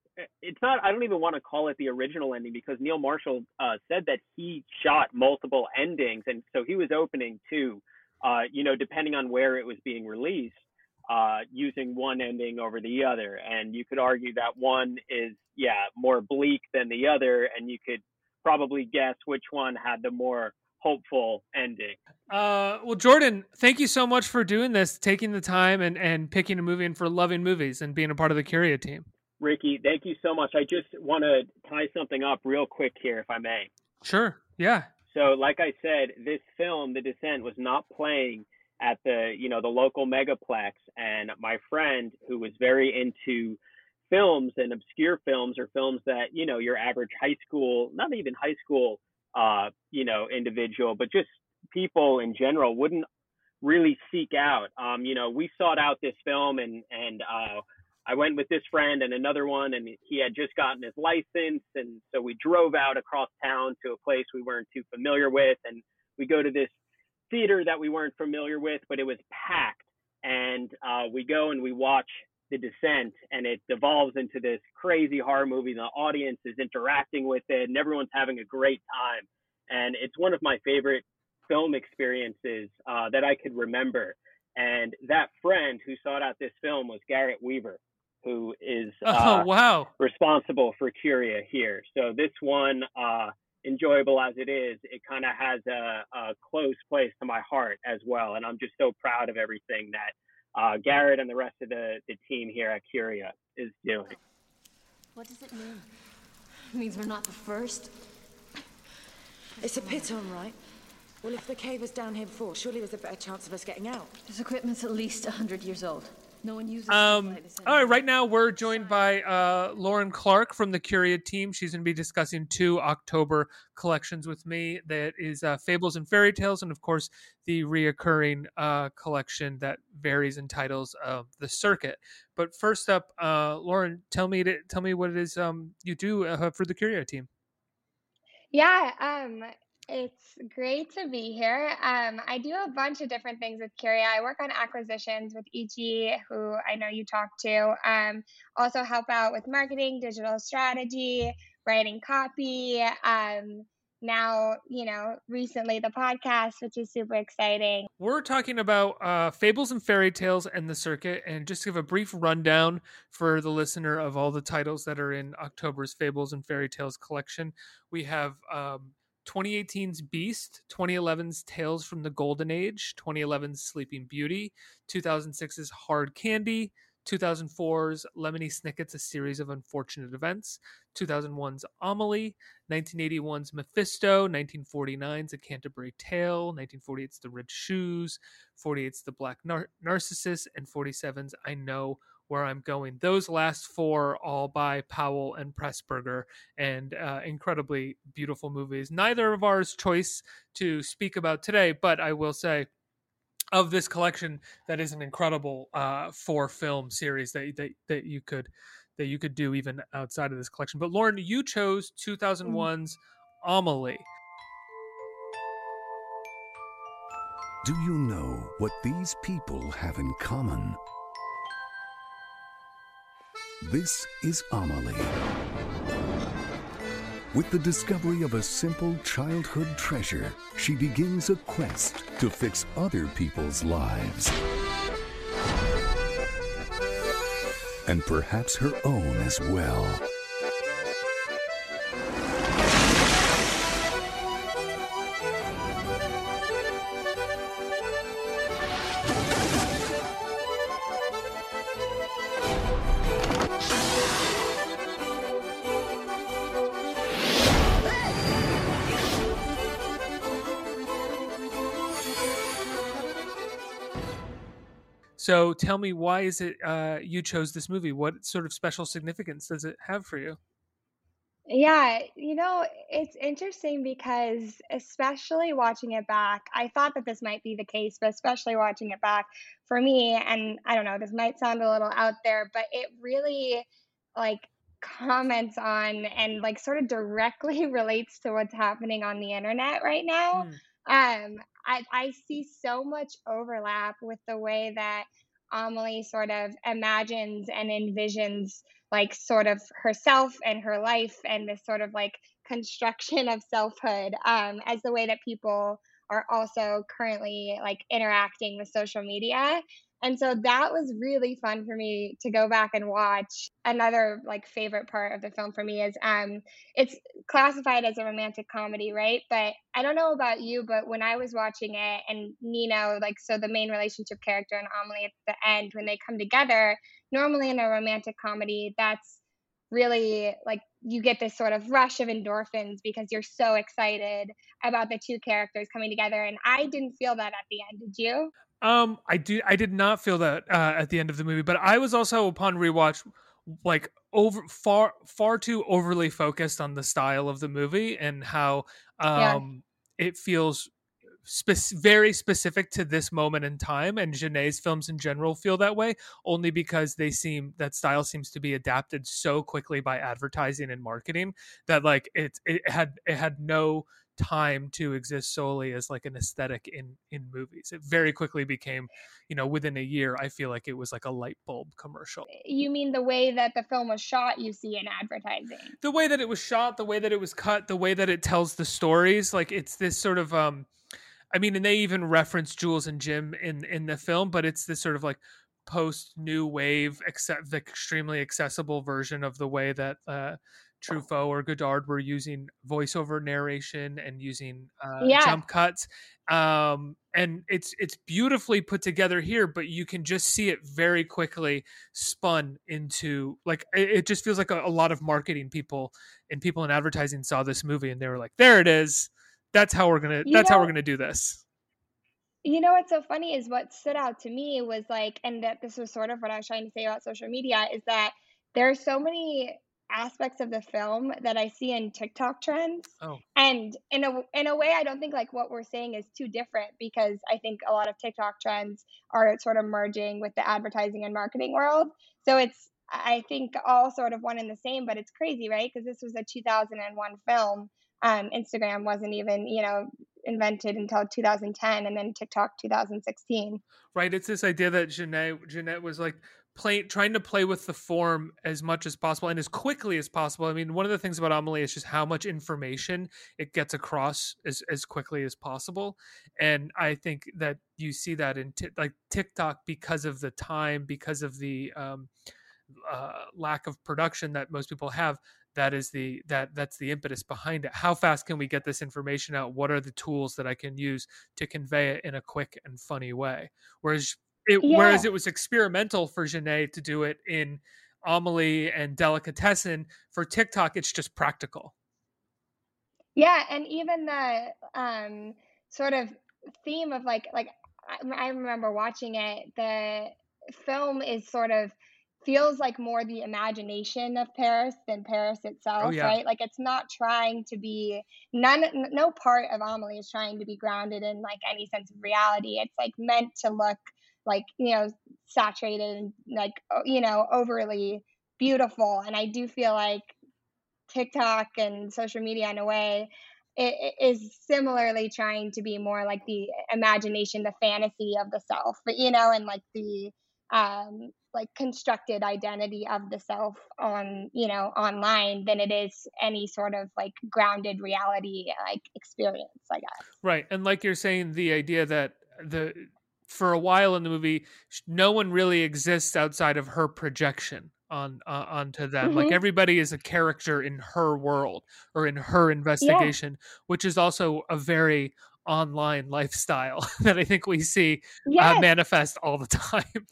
Speaker 21: it's not i don't even want to call it the original ending because neil marshall uh said that he shot multiple endings and so he was opening two uh you know depending on where it was being released uh using one ending over the other and you could argue that one is yeah more bleak than the other and you could probably guess which one had the more hopeful ending
Speaker 1: Uh, well, Jordan, thank you so much for doing this, taking the time and and picking a movie and for loving movies and being a part of the Curia team.
Speaker 21: Ricky, thank you so much. I just want to tie something up real quick here, if I may.
Speaker 1: Sure. Yeah.
Speaker 21: So, like I said, this film, The Descent, was not playing at the you know the local megaplex, and my friend, who was very into films and obscure films or films that you know your average high school, not even high school, uh, you know, individual, but just people in general wouldn't really seek out. Um, you know, we sought out this film and and uh, I went with this friend and another one, and he had just gotten his license, and so we drove out across town to a place we weren't too familiar with, and we go to this theater that we weren't familiar with, but it was packed, and uh, we go and we watch The Descent, and it devolves into this crazy horror movie. The audience is interacting with it, and everyone's having a great time, and it's one of my favorite film experiences uh, that I could remember. And that friend who sought out this film was Garrett Weaver, who is uh,
Speaker 1: Oh wow.
Speaker 21: responsible for Curia here. So this one, uh, enjoyable as it is, it kind of has a, a close place to my heart as well. And I'm just so proud of everything that uh, Garrett and the rest of the, the team here at Curia is doing.
Speaker 24: What does it mean? It means we're not the first.
Speaker 27: It's a pit, on, right? Well, if the cave was down here before, surely there's a better chance of us getting out.
Speaker 24: This equipment's at least 100 years old. No one uses
Speaker 1: Um, all right, right now we're joined by uh, Lauren Clark from the Curia team. She's going to be discussing two October collections with me. That is uh, Fables and Fairy Tales, and of course the reoccurring uh, collection that varies in titles of the circuit. But first up, uh, Lauren, tell me to, tell me what it is um, you do uh, for the Curia team.
Speaker 28: Yeah, um, it's great to be here. Um, I do a bunch of different things with Curia. I work on acquisitions with EG, who I know you talked to. Um, also help out with marketing, digital strategy, writing copy. Um, now, you know, recently the podcast, which is super exciting.
Speaker 1: We're talking about uh, fables and fairy tales and the circuit, and just give a brief rundown for the listener of all the titles that are in October's Fables and Fairy Tales collection. We have um, 2018's Beast, 2011's Tales from the Golden Age, 2011's Sleeping Beauty, 2006's Hard Candy, 2004's Lemony Snicket's A Series of Unfortunate Events, 2001's Amelie, 1981's Mephisto, 1949's A Canterbury Tale, 1948's The Red Shoes, 48's The Black Nar- Narcissus, and 47's I Know Where I'm Going. Those last four, all by Powell and Pressburger, and uh, incredibly beautiful movies. Neither of ours choice to speak about today, but I will say of this collection that is an incredible uh four film series that that that you could that you could do even outside of this collection. But Lauren, you chose 2001's Amelie.
Speaker 29: Do you know what these people have in common? This is Amelie. With the discovery of a simple childhood treasure, she begins a quest to fix other people's lives. And perhaps her own as well.
Speaker 1: So tell me, why is it uh, you chose this movie? What sort of special significance does it have for you?
Speaker 28: Yeah, you know, it's interesting because especially watching it back, I thought that this might be the case, but especially watching it back for me, and I don't know, this might sound a little out there, but it really like comments on and like sort of directly relates to what's happening on the internet right now.
Speaker 1: Hmm.
Speaker 28: Um, I I see so much overlap with the way that Amelie sort of imagines and envisions like sort of herself and her life and this sort of like construction of selfhood um, as the way that people are also currently like interacting with social media. And so that was really fun for me to go back and watch. Another like favorite part of the film for me is um it's classified as a romantic comedy, right? But I don't know about you, but when I was watching it and Nino, like so the main relationship character and Amelie at the end when they come together, normally in a romantic comedy, that's really like you get this sort of rush of endorphins because you're so excited about the two characters coming together and I didn't feel that at the end. Did you?
Speaker 1: Um, I do. I did not feel that uh, at the end of the movie, but I was also upon rewatch like over far far too overly focused on the style of the movie and how
Speaker 28: Yeah.
Speaker 1: um it feels spec- very specific to this moment in time and Jeunet's films in general feel that way only because they seem that style seems to be adapted so quickly by advertising and marketing that like it it had it had no time to exist solely as like an aesthetic in in movies it very quickly became you know within a year i feel like it was like a light bulb commercial
Speaker 28: You mean the way that the film was shot you see in advertising?
Speaker 1: the way that it was shot the way that it was cut the way that it tells the stories like it's this sort of um i mean and they even reference jules and jim in in the film but it's this sort of like post new wave except the extremely accessible version of the way that uh Truffaut or Godard were using voiceover narration and using uh,
Speaker 28: Yeah.
Speaker 1: jump cuts, um, and it's it's beautifully put together here. But you can just see it very quickly spun into like it, it just feels like a, a lot of marketing people and people in advertising saw this movie and they were like, "There it is. That's how we're gonna.
Speaker 28: You
Speaker 1: that's how we're gonna do this."
Speaker 28: You know what's so funny is what stood out to me was like, and that this was sort of what I was trying to say about social media is that there are so many aspects of the film that I see in TikTok trends.
Speaker 1: Oh.
Speaker 28: And in a in a way, I don't think like what we're saying is too different because I think a lot of TikTok trends are sort of merging with the advertising and marketing world. So it's I think all sort of one and the same, but it's crazy, right? Because this was a 2001 film. Um, Instagram wasn't even you know invented until 2010, and then TikTok 2016.
Speaker 1: right it's this idea that jeunet jeunet was like trying to play with the form as much as possible and as quickly as possible. I mean, one of the things about Amelie is just how much information it gets across as as quickly as possible, and I think that you see that in t- like TikTok because of the time, because of the um, uh, lack of production that most people have. That is the that that's the impetus behind it. How fast can we get this information out? What are the tools that I can use to convey it in a quick and funny way? Whereas it,
Speaker 28: Yeah.
Speaker 1: whereas it was experimental for Jeunet to do it in Amelie and Delicatessen. For TikTok, it's just practical.
Speaker 28: Yeah, and even the um sort of theme of like like I, remember watching it. The film is sort of feels like more the imagination of Paris than Paris itself,
Speaker 1: yeah.
Speaker 28: right? Like it's not trying to be none no part of Amelie is trying to be grounded in like any sense of reality. It's like meant to look like, you know, saturated and like you know, overly beautiful. And I do feel like TikTok and social media in a way it, it is similarly trying to be more like the imagination, the fantasy of the self, but you know, and like the um like constructed identity of the self on you know online than it is any sort of like grounded reality like experience i guess
Speaker 1: Right. And like you're saying, the idea that the for a while in the movie, no one really exists outside of her projection on uh, onto them. Like
Speaker 28: Mhm.
Speaker 1: everybody is a character in her world or in her investigation, which is also a very online lifestyle that I think we see uh, manifest all the time.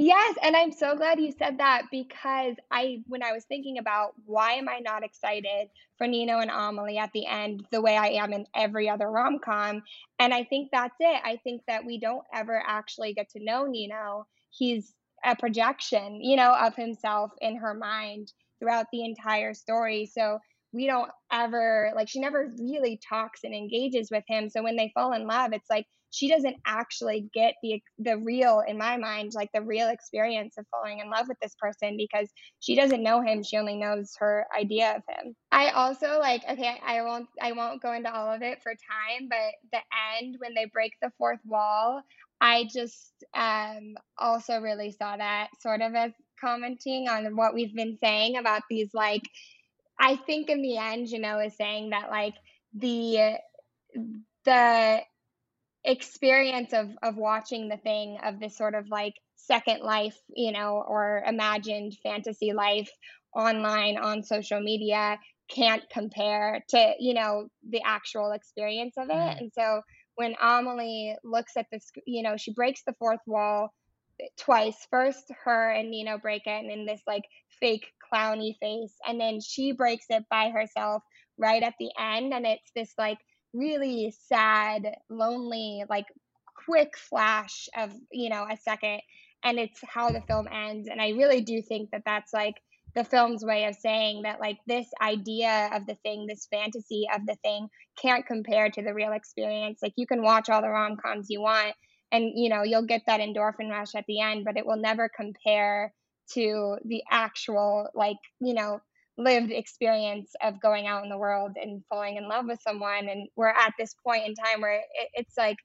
Speaker 28: Yes, and I'm so glad you said that because I, when I was thinking about why am I not excited for Nino and Amelie at the end the way I am in every other rom com, and I think that's it. I think that we don't ever actually get to know Nino. He's a projection, you know, of himself in her mind throughout the entire story. So we don't ever like she never really talks and engages with him. So when they fall in love, it's like she doesn't actually get the the real in my mind like the real experience of falling in love with this person because she doesn't know him. She only knows her idea of him. I also like okay i won't i won't go into all of it for time but the end when they break the fourth wall i just um also really saw that sort of as commenting on what we've been saying about these like I think in the end, you know, is saying that like the the experience of of watching the thing of this sort of like second life, you know, or imagined fantasy life online on social media can't compare to, you know, the actual experience of it.
Speaker 27: Mhm.
Speaker 28: And so when Amelie looks at this, you know, she breaks the fourth wall twice. First, her and Nino break it, and in this like fake clowny face, and then she breaks it by herself right at the end, and it's this like really sad, lonely, like quick flash of you know a second, and it's how the film ends. And I really do think that that's like the film's way of saying that like this idea of the thing, this fantasy of the thing, can't compare to the real experience. Like you can watch all the rom coms you want and you know you'll get that endorphin rush at the end but it will never compare to the actual like you know lived experience of going out in the world and falling in love with someone and we're at this point in time where it, it's like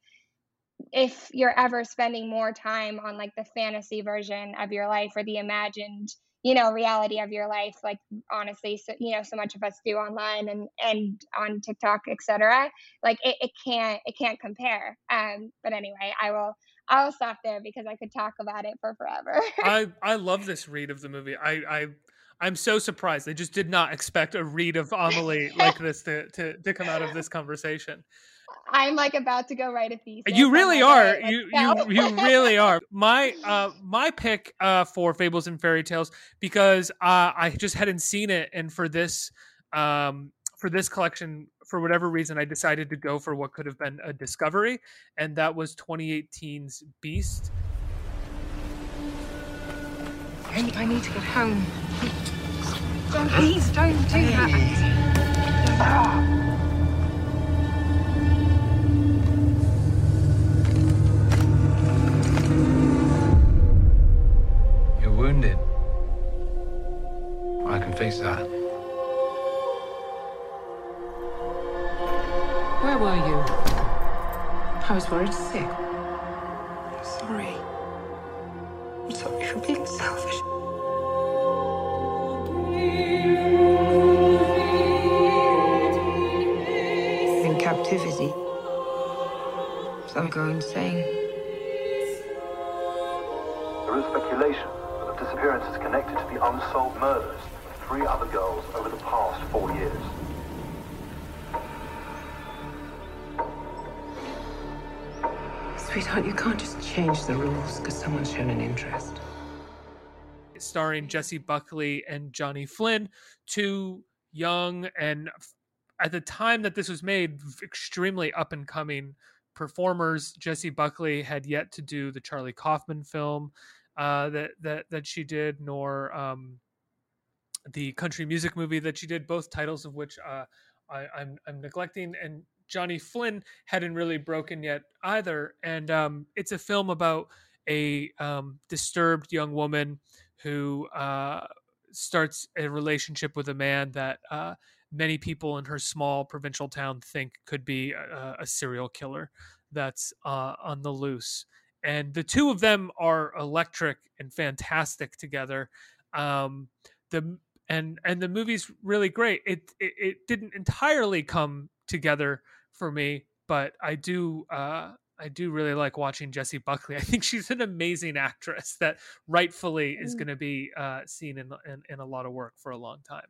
Speaker 28: if you're ever spending more time on like the fantasy version of your life or the imagined you know reality of your life like honestly so you know so much of us do online and and on tiktok etc like it, it can't it can't compare um but anyway i will i'll stop there because i could talk about it for forever
Speaker 1: I I love this read of the movie. I I I'm so surprised. I just did not expect a read of Amelie like this to to to come out of this conversation.
Speaker 28: i'm like about to go write a thesis
Speaker 1: You really are. You
Speaker 28: go."
Speaker 1: you you really are. My uh my pick uh for Fables and Fairy Tales because uh I just hadn't seen it and for this um for this collection for whatever reason I decided to go for what could have been a discovery and that was 2018's Beast.
Speaker 23: I, I need to get home. Don't, please don't do that.
Speaker 30: You're wounded. I can fix that.
Speaker 23: Where were you? I was worried sick.
Speaker 19: Sorry. I'm sorry
Speaker 27: from being selfish. In captivity, some go insane.
Speaker 31: There is speculation that the disappearance is connected to the unsolved murders of three other girls over the past four years.
Speaker 27: Sweetheart, you can't just change the rules because someone's shown an interest.
Speaker 1: starring Jessie Buckley and Johnny Flynn, two young and at the time that this was made, extremely up and coming performers. Jessie Buckley had yet to do the Charlie Kaufman film uh, that that that she did, nor um, the country music movie that she did. Both titles of which uh, I, I'm I'm neglecting, and Johnny Flynn hadn't really broken yet either. And um, it's a film about a um, disturbed young woman who uh, starts a relationship with a man that uh, many people in her small provincial town think could be a, a serial killer that's uh, on the loose. And the two of them are electric and fantastic together. Um, the and and the movie's really great. It, it it didn't entirely come together for me, but I do uh, I do really like watching Jessie Buckley. I think she's an amazing actress that rightfully is
Speaker 28: Mm.
Speaker 1: going to be uh, seen in, in in a lot of work for a long time.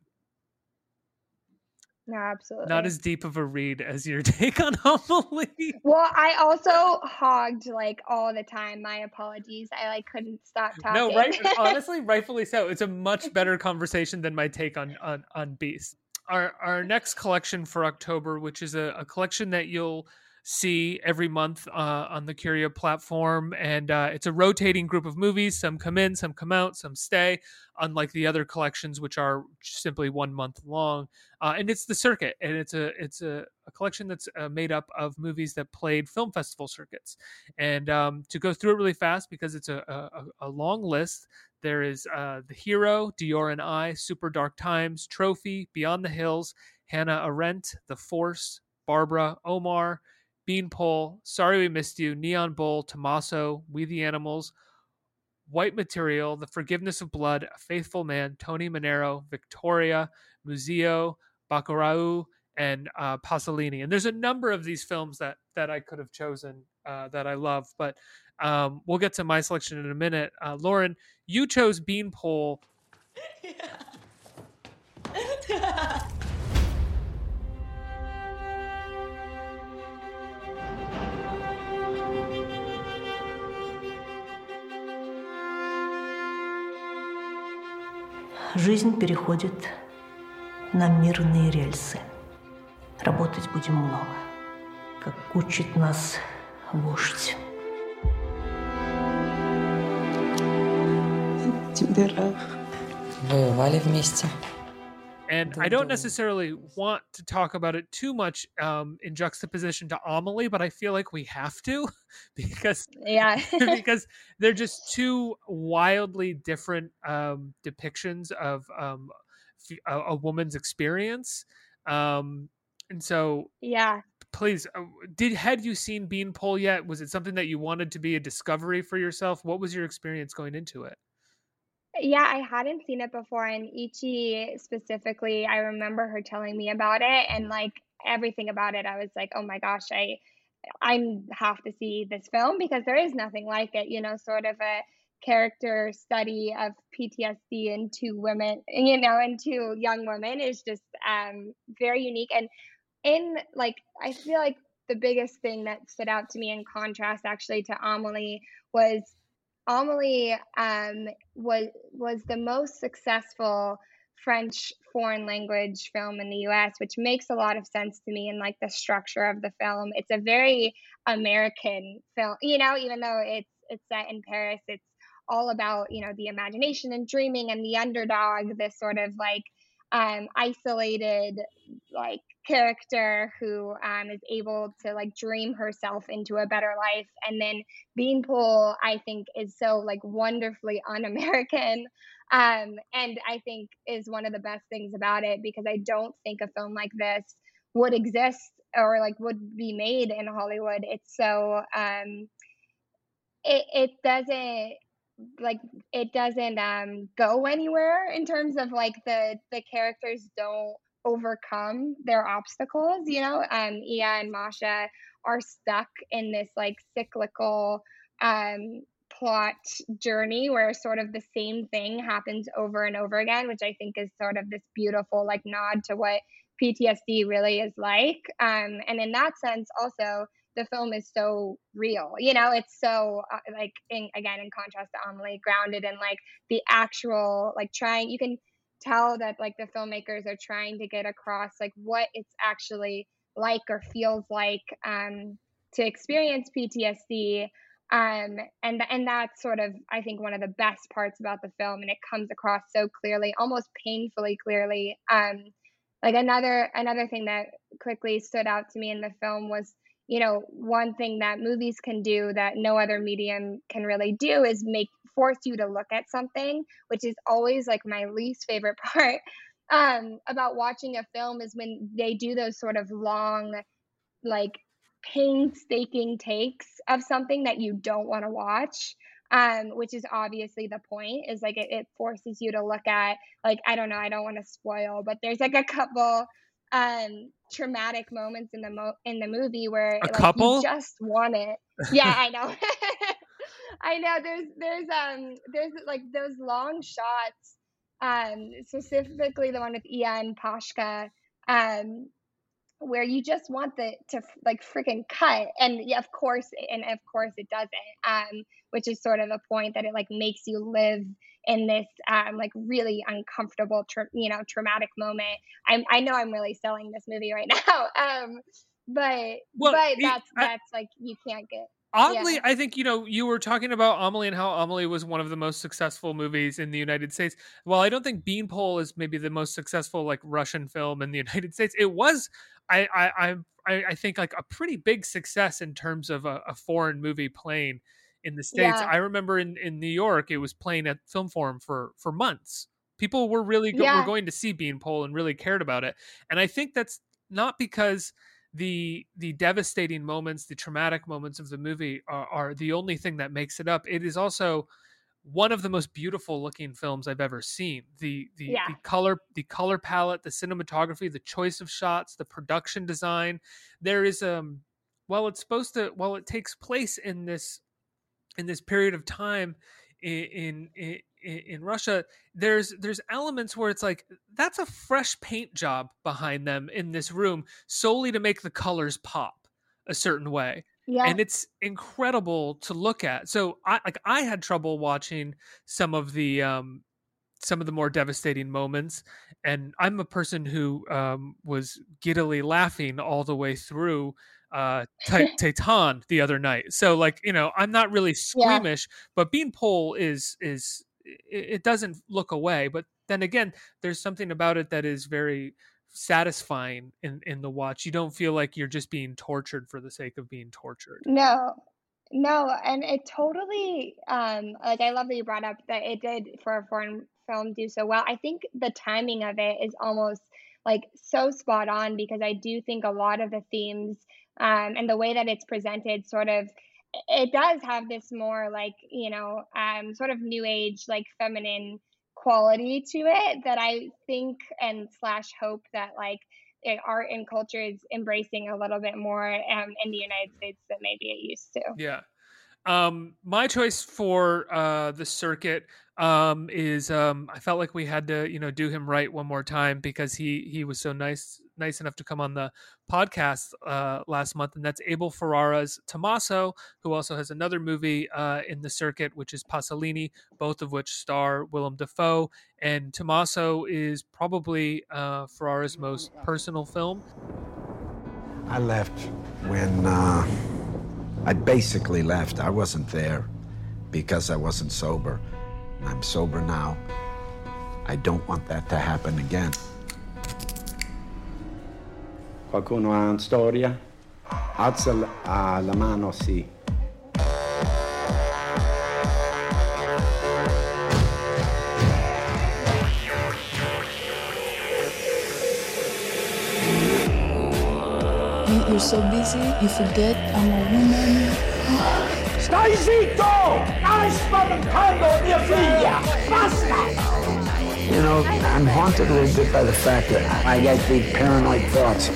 Speaker 28: No, absolutely.
Speaker 1: Not as deep of a read as your take on Amelie.
Speaker 28: Well, I also hogged like all the time. My apologies. I like couldn't stop talking.
Speaker 1: No, right. Honestly, rightfully so. It's a much better conversation than my take on on on Beast. Our our next collection for October, which is a, a collection that you'll see every month uh, on the Curia platform, and uh, it's a rotating group of movies. Some come in, some come out, some stay. Unlike the other collections, which are simply one month long, uh, and it's the circuit, and it's a it's a, a collection that's uh, made up of movies that played film festival circuits. And um, to go through it really fast because it's a, a, a long list. There is uh, The Hero, Dior and I, Super Dark Times, Trophy, Beyond the Hills, Hannah Arendt, The Force, Barbara, Omar, Beanpole, Sorry We Missed You, Neon Bull, Tommaso, We the Animals, White Material, The Forgiveness of Blood, A Faithful Man, Tony Manero, Victoria, Museo, Bacurau, and uh, Pasolini. And there's a number of these films that that I could have chosen uh, that I love, but um, we'll get to my selection in a minute. Uh, Lauren, you chose Beanpole.
Speaker 32: Жизнь переходит на мирные рельсы. Работать будем много, как учит нас вождь.
Speaker 27: Тебе рад.
Speaker 33: Воевали вместе.
Speaker 1: And I don't necessarily want to talk about it too much um, in juxtaposition to Amelie, but I feel like we have to because
Speaker 28: Yeah.
Speaker 1: because they're just two wildly different um, depictions of um, a, a woman's experience. Um, and so,
Speaker 28: Yeah.
Speaker 1: please, uh, did had you seen Beanpole yet? Was it something that you wanted to be a discovery for yourself? What was your experience going into it?
Speaker 28: Yeah, I hadn't seen it before, and Ichi specifically, I remember her telling me about it, and like everything about it, I was like, oh my gosh, I I have to see this film because there is nothing like it, you know, sort of a character study of PTSD in two women, you know, in two young women is just um very unique. And in like, I feel like the biggest thing that stood out to me in contrast actually to Amelie was Amelie um, was was the most successful French foreign language film in the U.S., which makes a lot of sense to me in like the structure of the film. It's a very American film, you know, even though it's it's set in Paris. It's all about you know the imagination and dreaming and the underdog, this sort of like um, isolated like character who um, is able to like dream herself into a better life. And then beanpole i think is so like wonderfully un-american um, and i think is one of the best things about it because i don't think a film like this would exist or like would be made in hollywood. It's so um, it, it doesn't like it doesn't um go anywhere in terms of like the the characters don't overcome their obstacles you know? Um Ia and Masha are stuck in this like cyclical um plot journey where sort of the same thing happens over and over again which I think is sort of this beautiful like nod to what PTSD really is like. Um and in that sense also the film is so real you know it's so uh, like in, again in contrast to amelie grounded in like the actual like trying you can tell that like the filmmakers are trying to get across like what it's actually like or feels like um to experience ptsd um and and that's sort of i think one of the best parts about the film and it comes across so clearly almost painfully clearly um like another another thing that quickly stood out to me in the film was you know, one thing that movies can do that no other medium can really do is make force you to look at something, which is always like my least favorite part um, about watching a film is when they do those sort of long, like painstaking takes of something that you don't want to watch. Um, which is obviously the point is like it, it forces you to look at like I don't know I don't want to spoil but there's like a couple um traumatic moments in the mo- in the movie where
Speaker 1: A
Speaker 28: like
Speaker 1: couple?
Speaker 28: you just want it. Yeah, I know. I know there's there's um there's like those long shots um specifically the one with Ia and Pashka um where you just want the to like freaking cut and yeah, of course and of course it doesn't um which is sort of a point that it like makes you live in this um like really uncomfortable tra- you know traumatic moment. I'm i know i'm really selling this movie right now um but
Speaker 1: Well,
Speaker 28: but
Speaker 1: y-
Speaker 28: that's
Speaker 1: I-
Speaker 28: that's like you can't get
Speaker 1: Oddly,
Speaker 28: yeah.
Speaker 1: I think you know you were talking about Amelie and how Amelie was one of the most successful movies in the United States. Well, I don't think Beanpole is maybe the most successful like Russian film in the United States. It was, I, I, I, I think like a pretty big success in terms of a, a foreign movie playing in the states.
Speaker 28: Yeah.
Speaker 1: I remember in in New York, it was playing at Film Forum for for months. People were really go-
Speaker 28: Yeah.
Speaker 1: were going to see Beanpole and really cared about it, and I think that's not because the the devastating moments, the traumatic moments of the movie are, are the only thing that makes it up. It is also one of the most beautiful looking films I've ever seen. The the,
Speaker 28: Yeah.
Speaker 1: the color the color palette, the cinematography, the choice of shots, the production design. There is um while it's supposed to while it takes place in this in this period of time in in in, in Russia, there's there's elements where it's like that's a fresh paint job behind them in this room solely to make the colors pop a certain way.
Speaker 28: Yeah.
Speaker 1: And it's incredible to look at. So I like I had trouble watching some of the um some of the more devastating moments and i'm a person who um, was giddily laughing all the way through uh Ti- Titane the other night so like you know i'm not really squeamish but Beanpole is is it, doesn't look away but then again there's something about it that is very satisfying in in the watch. You don't feel like you're just being tortured for the sake of being tortured.
Speaker 28: No, no, and it totally um like I love that you brought up that it did for a foreign film do so well. I think the timing of it is almost like so spot on because I do think a lot of the themes um and the way that it's presented sort of it does have this more like, you know, um sort of new age like feminine quality to it that I think and slash hope that like it, art and culture is embracing a little bit more um, in the United States than maybe it used to.
Speaker 1: Yeah. Um, my choice for uh, the circuit um, is um, I felt like we had to, you know, do him right one more time because he he was so nice nice enough to come on the podcast uh, last month, and that's Abel Ferrara's Tommaso, who also has another movie uh, in the circuit, which is Pasolini, both of which star Willem Dafoe. And Tommaso is probably uh, Ferrara's most personal film.
Speaker 34: I left when uh, I basically left. I wasn't there because I wasn't sober. I'm sober now. I don't want that to happen again.
Speaker 35: Qualcuno ha una storia? Alza la mano, sì.
Speaker 36: You, you're so busy, you forget I'm a woman.
Speaker 12: Stai zitto! Stai spaventando mia figlia! Basta!
Speaker 34: You know, I'm haunted a little bit by the fact that I get big paranoid thoughts.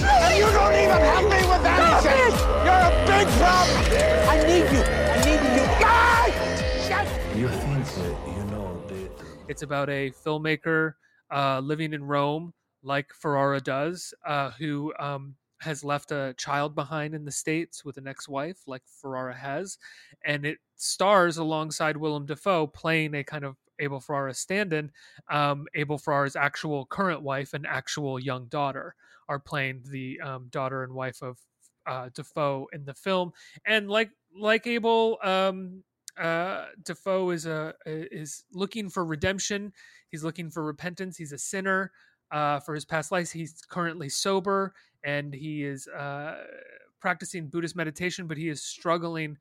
Speaker 12: And you don't even help me with anything! You're a big problem! I need you! I need you! Guys!
Speaker 26: You think that, you know, the,
Speaker 1: It's about a filmmaker uh, living in Rome, like Ferrara does, uh, who um, has left a child behind in the States with an ex wife, like Ferrara has. And it stars alongside Willem Dafoe playing a kind of Abel Ferrara stand in. Um, Abel Ferrara's actual current wife and actual young daughter are playing the um, daughter and wife of uh, Dafoe in the film. And like like Abel, um, uh, Dafoe is a is looking for redemption. He's looking for repentance. He's a sinner uh, for his past life. He's currently sober and he is uh, practicing Buddhist meditation, but he is struggling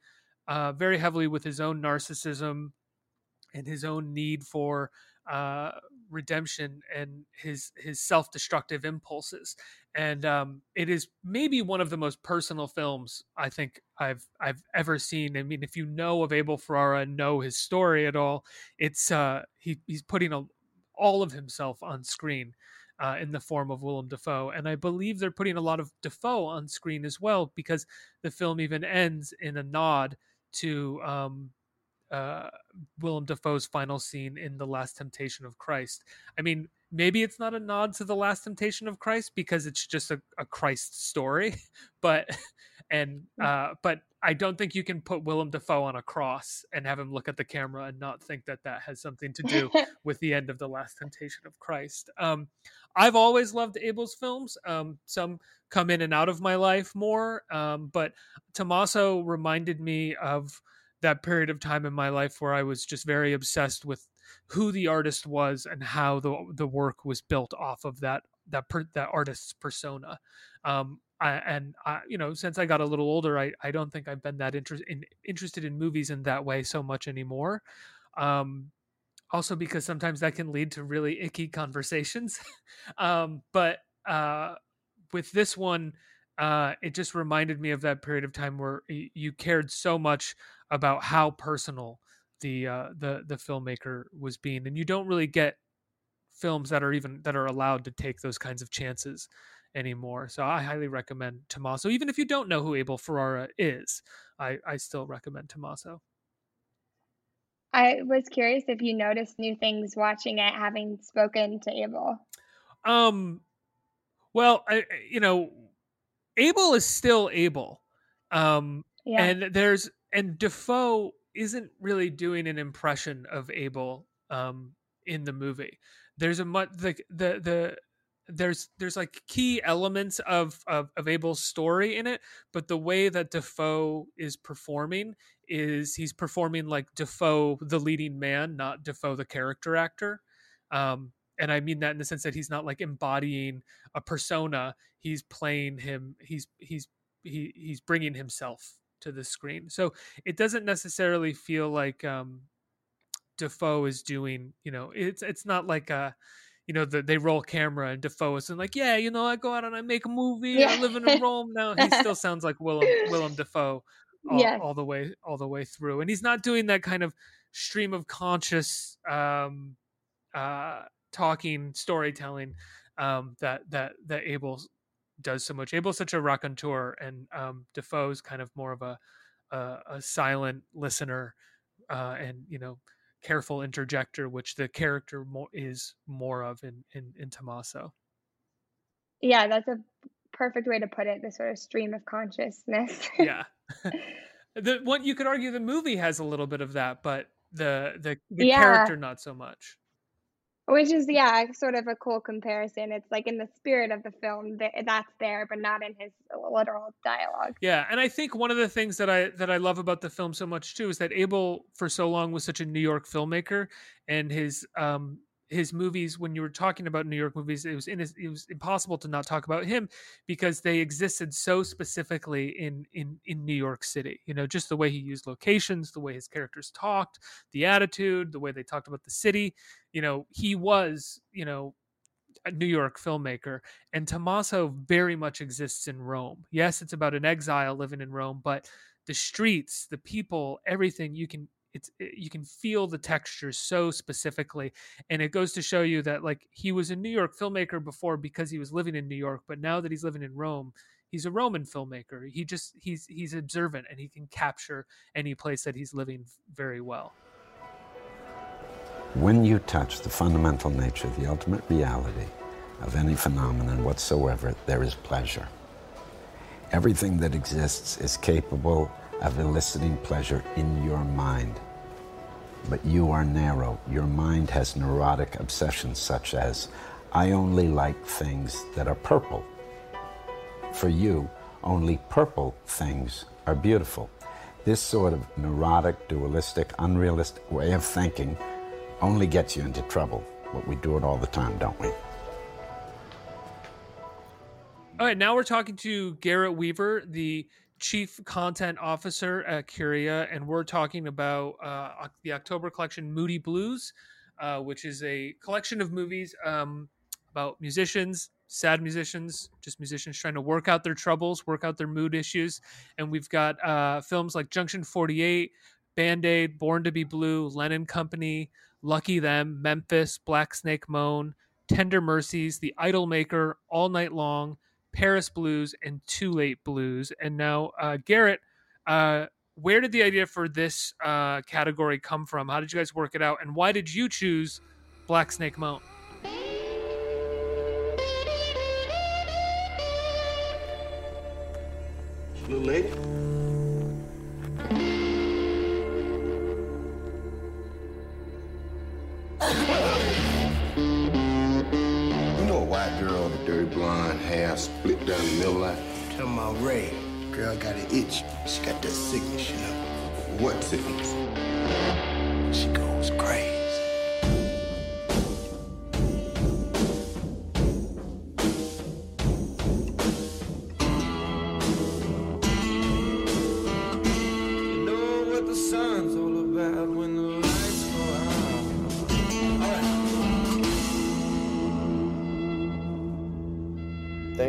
Speaker 1: uh, very heavily with his own narcissism and his own need for uh, redemption and his his self destructive impulses. And um, it is maybe one of the most personal films I think I've I've ever seen. I mean, if you know of Abel Ferrara and know his story at all, it's uh, he he's putting a, all of himself on screen. Uh, in the form of Willem Dafoe, and I believe they're putting a lot of Dafoe on screen as well because the film even ends in a nod to um, uh, Willem Dafoe's final scene in The Last Temptation of Christ. I mean, maybe it's not a nod to The Last Temptation of Christ because it's just a, a Christ story, but and uh, but I don't think you can put Willem Dafoe on a cross and have him look at the camera and not think that that has something to do with the end of The Last Temptation of Christ. Um, I've always loved Abel's films. Um, some come in and out of my life more, um, but Tommaso reminded me of that period of time in my life where I was just very obsessed with who the artist was and how the the work was built off of that that per, that artist's persona. Um, I, and I, you know, since I got a little older, I, I don't think I've been that interested in interested in movies in that way so much anymore. Um, also because sometimes that can lead to really icky conversations. um, but uh, with this one, uh, it just reminded me of that period of time where you cared so much about how personal the uh, the the filmmaker was being, and you don't really get films that are even that are allowed to take those kinds of chances anymore. So I highly recommend Tommaso. Even if you don't know who Abel Ferrara is, I, I still recommend Tommaso.
Speaker 28: I was curious if you noticed new things watching it, having spoken to Abel.
Speaker 1: Um, well, I, you know, Abel is still Abel. Um,
Speaker 28: Yeah.
Speaker 1: and there's and Dafoe isn't really doing an impression of Abel um in the movie. There's a much the the the there's there's like key elements of, of of Abel's story in it, but the way that Dafoe is performing is he's performing like Dafoe the leading man, not Dafoe the character actor. Um, and I mean that in the sense that he's not like embodying a persona; he's playing him. He's he's he he's bringing himself to the screen. So it doesn't necessarily feel like um, Dafoe is doing. You know, it's it's not like a you know, the, they roll camera and Dafoe is like, yeah, you know, I go out and I make a movie. I live in Rome now. He still sounds like Willem Willem Dafoe all,
Speaker 28: Yes.
Speaker 1: all the way all the way through, and he's not doing that kind of stream of conscious um, uh, talking storytelling um, that that that Abel does so much. Abel's such a raconteur, and um, Dafoe's kind of more of a a, a silent listener, uh, and you know, careful interjector, which the character more is more of in in, in Tommaso.
Speaker 28: Yeah, that's a perfect way to put it. The sort of stream of consciousness.
Speaker 1: Yeah. the what you could argue the movie has a little bit of that, but the the, the
Speaker 28: Yeah.
Speaker 1: character not so much.
Speaker 28: Which is, yeah, sort of a cool comparison. It's like in the spirit of the film, th- that's there, but not in his literal dialogue.
Speaker 1: Yeah, and I think one of the things that I that I love about the film so much too is that Abel for so long was such a New York filmmaker, and his um his movies when you were talking about New York movies, it was in it was impossible to not talk about him because they existed so specifically in in in New York City. You know, just the way he used locations, the way his characters talked, the attitude, the way they talked about the city. You know, he was you know a New York filmmaker, and Tommaso very much exists in Rome. Yes, it's about an exile living in Rome, but the streets, the people, everything you can it's eh, you can feel the textures so specifically and it goes to show you that like he was a New York filmmaker before because he was living in New York but now that he's living in Rome he's a Roman filmmaker he just he's he's observant and he can capture any place that he's living very well
Speaker 34: When you touch the fundamental nature, the ultimate reality of any phenomenon whatsoever, there is pleasure. Everything that exists is capable of eliciting pleasure in your mind. But you are narrow. Your mind has neurotic obsessions such as, I only like things that are purple. For you, only purple things are beautiful. This sort of neurotic, dualistic, unrealistic way of thinking only gets you into trouble. But we do it all the time, don't we?
Speaker 1: All right, now we're talking to Garrett Weaver, the chief content officer at Curia, and we're talking about uh, the October collection Moody Blues, uh, which is a collection of movies um, about musicians, sad musicians, just musicians trying to work out their troubles, work out their mood issues. And we've got uh, films like Junction 48, Band Aid, Born to Be Blue, Lennon Company, Lucky Them, Memphis, Black Snake Moan, Tender Mercies, The Idol Maker, All Night Long, Paris Blues, and Too Late Blues. And now, uh, Garrett, uh, where did the idea for this uh, category come from? How did you guys work it out? And why did you choose Black Snake Moan?
Speaker 26: Little lady? White girl with dirty blonde hair split down the middle like?
Speaker 37: Tell my Rae, girl got an itch. She got that sickness, you know.
Speaker 26: What sickness?
Speaker 37: She goes crazy.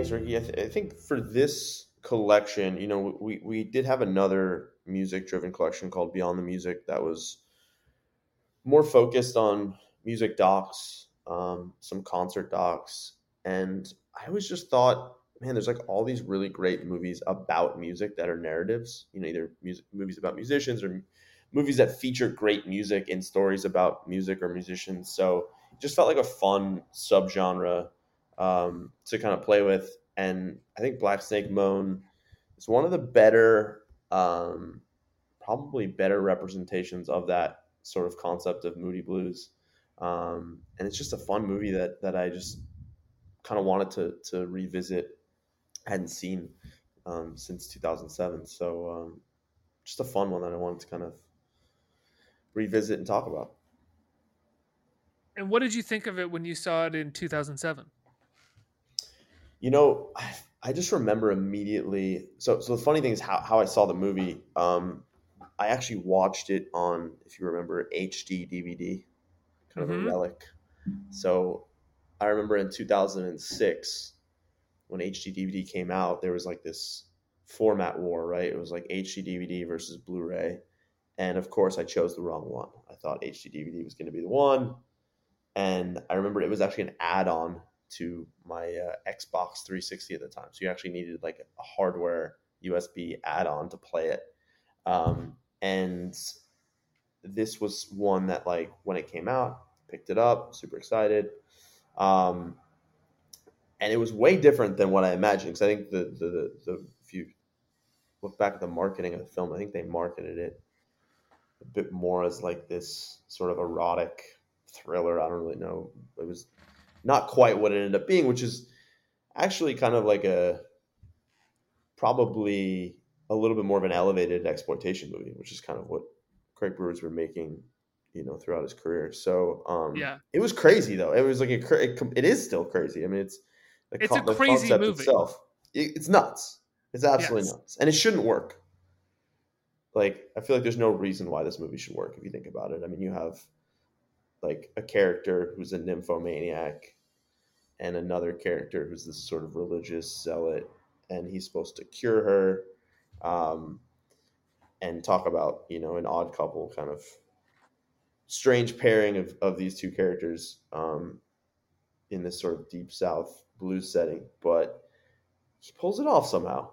Speaker 38: Thanks, Ricky. I, th- I think for this collection, you know, we, we did have another music driven collection called Beyond the Music that was more focused on music docs, um, some concert docs. And I always just thought, man, there's like all these really great movies about music that are narratives, you know, either music, movies about musicians or movies that feature great music and stories about music or musicians. So it just felt like a fun subgenre um, to kind of play with. And I think Black Snake Moan is one of the better, um, probably better representations of that sort of concept of moody blues. Um, and it's just a fun movie that that I just kind of wanted to to revisit. hadn't seen um, since 2007, so um, just a fun one that I wanted to kind of revisit and talk about.
Speaker 1: And what did you think of it when you saw it in 2007?
Speaker 38: You know, I, I just remember immediately. So, so the funny thing is how, how I saw the movie. Um, I actually watched it on, if you remember, HD DVD, kind of
Speaker 1: Mhm.
Speaker 38: a relic. So, I remember in 2006 when HD DVD came out, there was like this format war, right? It was like HD DVD versus Blu-ray, and of course, I chose the wrong one. I thought HD DVD was going to be the one, and I remember it was actually an add-on to my uh, Xbox 360 at the time. So you actually needed like a hardware USB add-on to play it. Um, and this was one that like when it came out, picked it up, super excited. Um, and it was way different than what I imagined because I think the the the if you look back at the marketing of the film, I think they marketed it a bit more as like this sort of erotic thriller. I don't really know. It was not quite what it ended up being, which is actually kind of like a probably a little bit more of an elevated exploitation movie, which is kind of what Craig Brewer's been making, you know, throughout his career. So, um,
Speaker 1: Yeah.
Speaker 38: it was crazy though. It was like a, it, it is still crazy. I mean, it's the,
Speaker 1: It's a crazy
Speaker 38: concept
Speaker 1: movie.
Speaker 38: itself. It, it's nuts. It's absolutely
Speaker 1: Yes.
Speaker 38: nuts, and it shouldn't work. Like, I feel like there's no reason why this movie should work if you think about it. I mean, you have like a character who's a nymphomaniac and another character who's this sort of religious zealot, and he's supposed to cure her, um, and talk about you know an odd couple kind of strange pairing of, of these two characters um, in this sort of deep south blues setting, but he pulls it off somehow.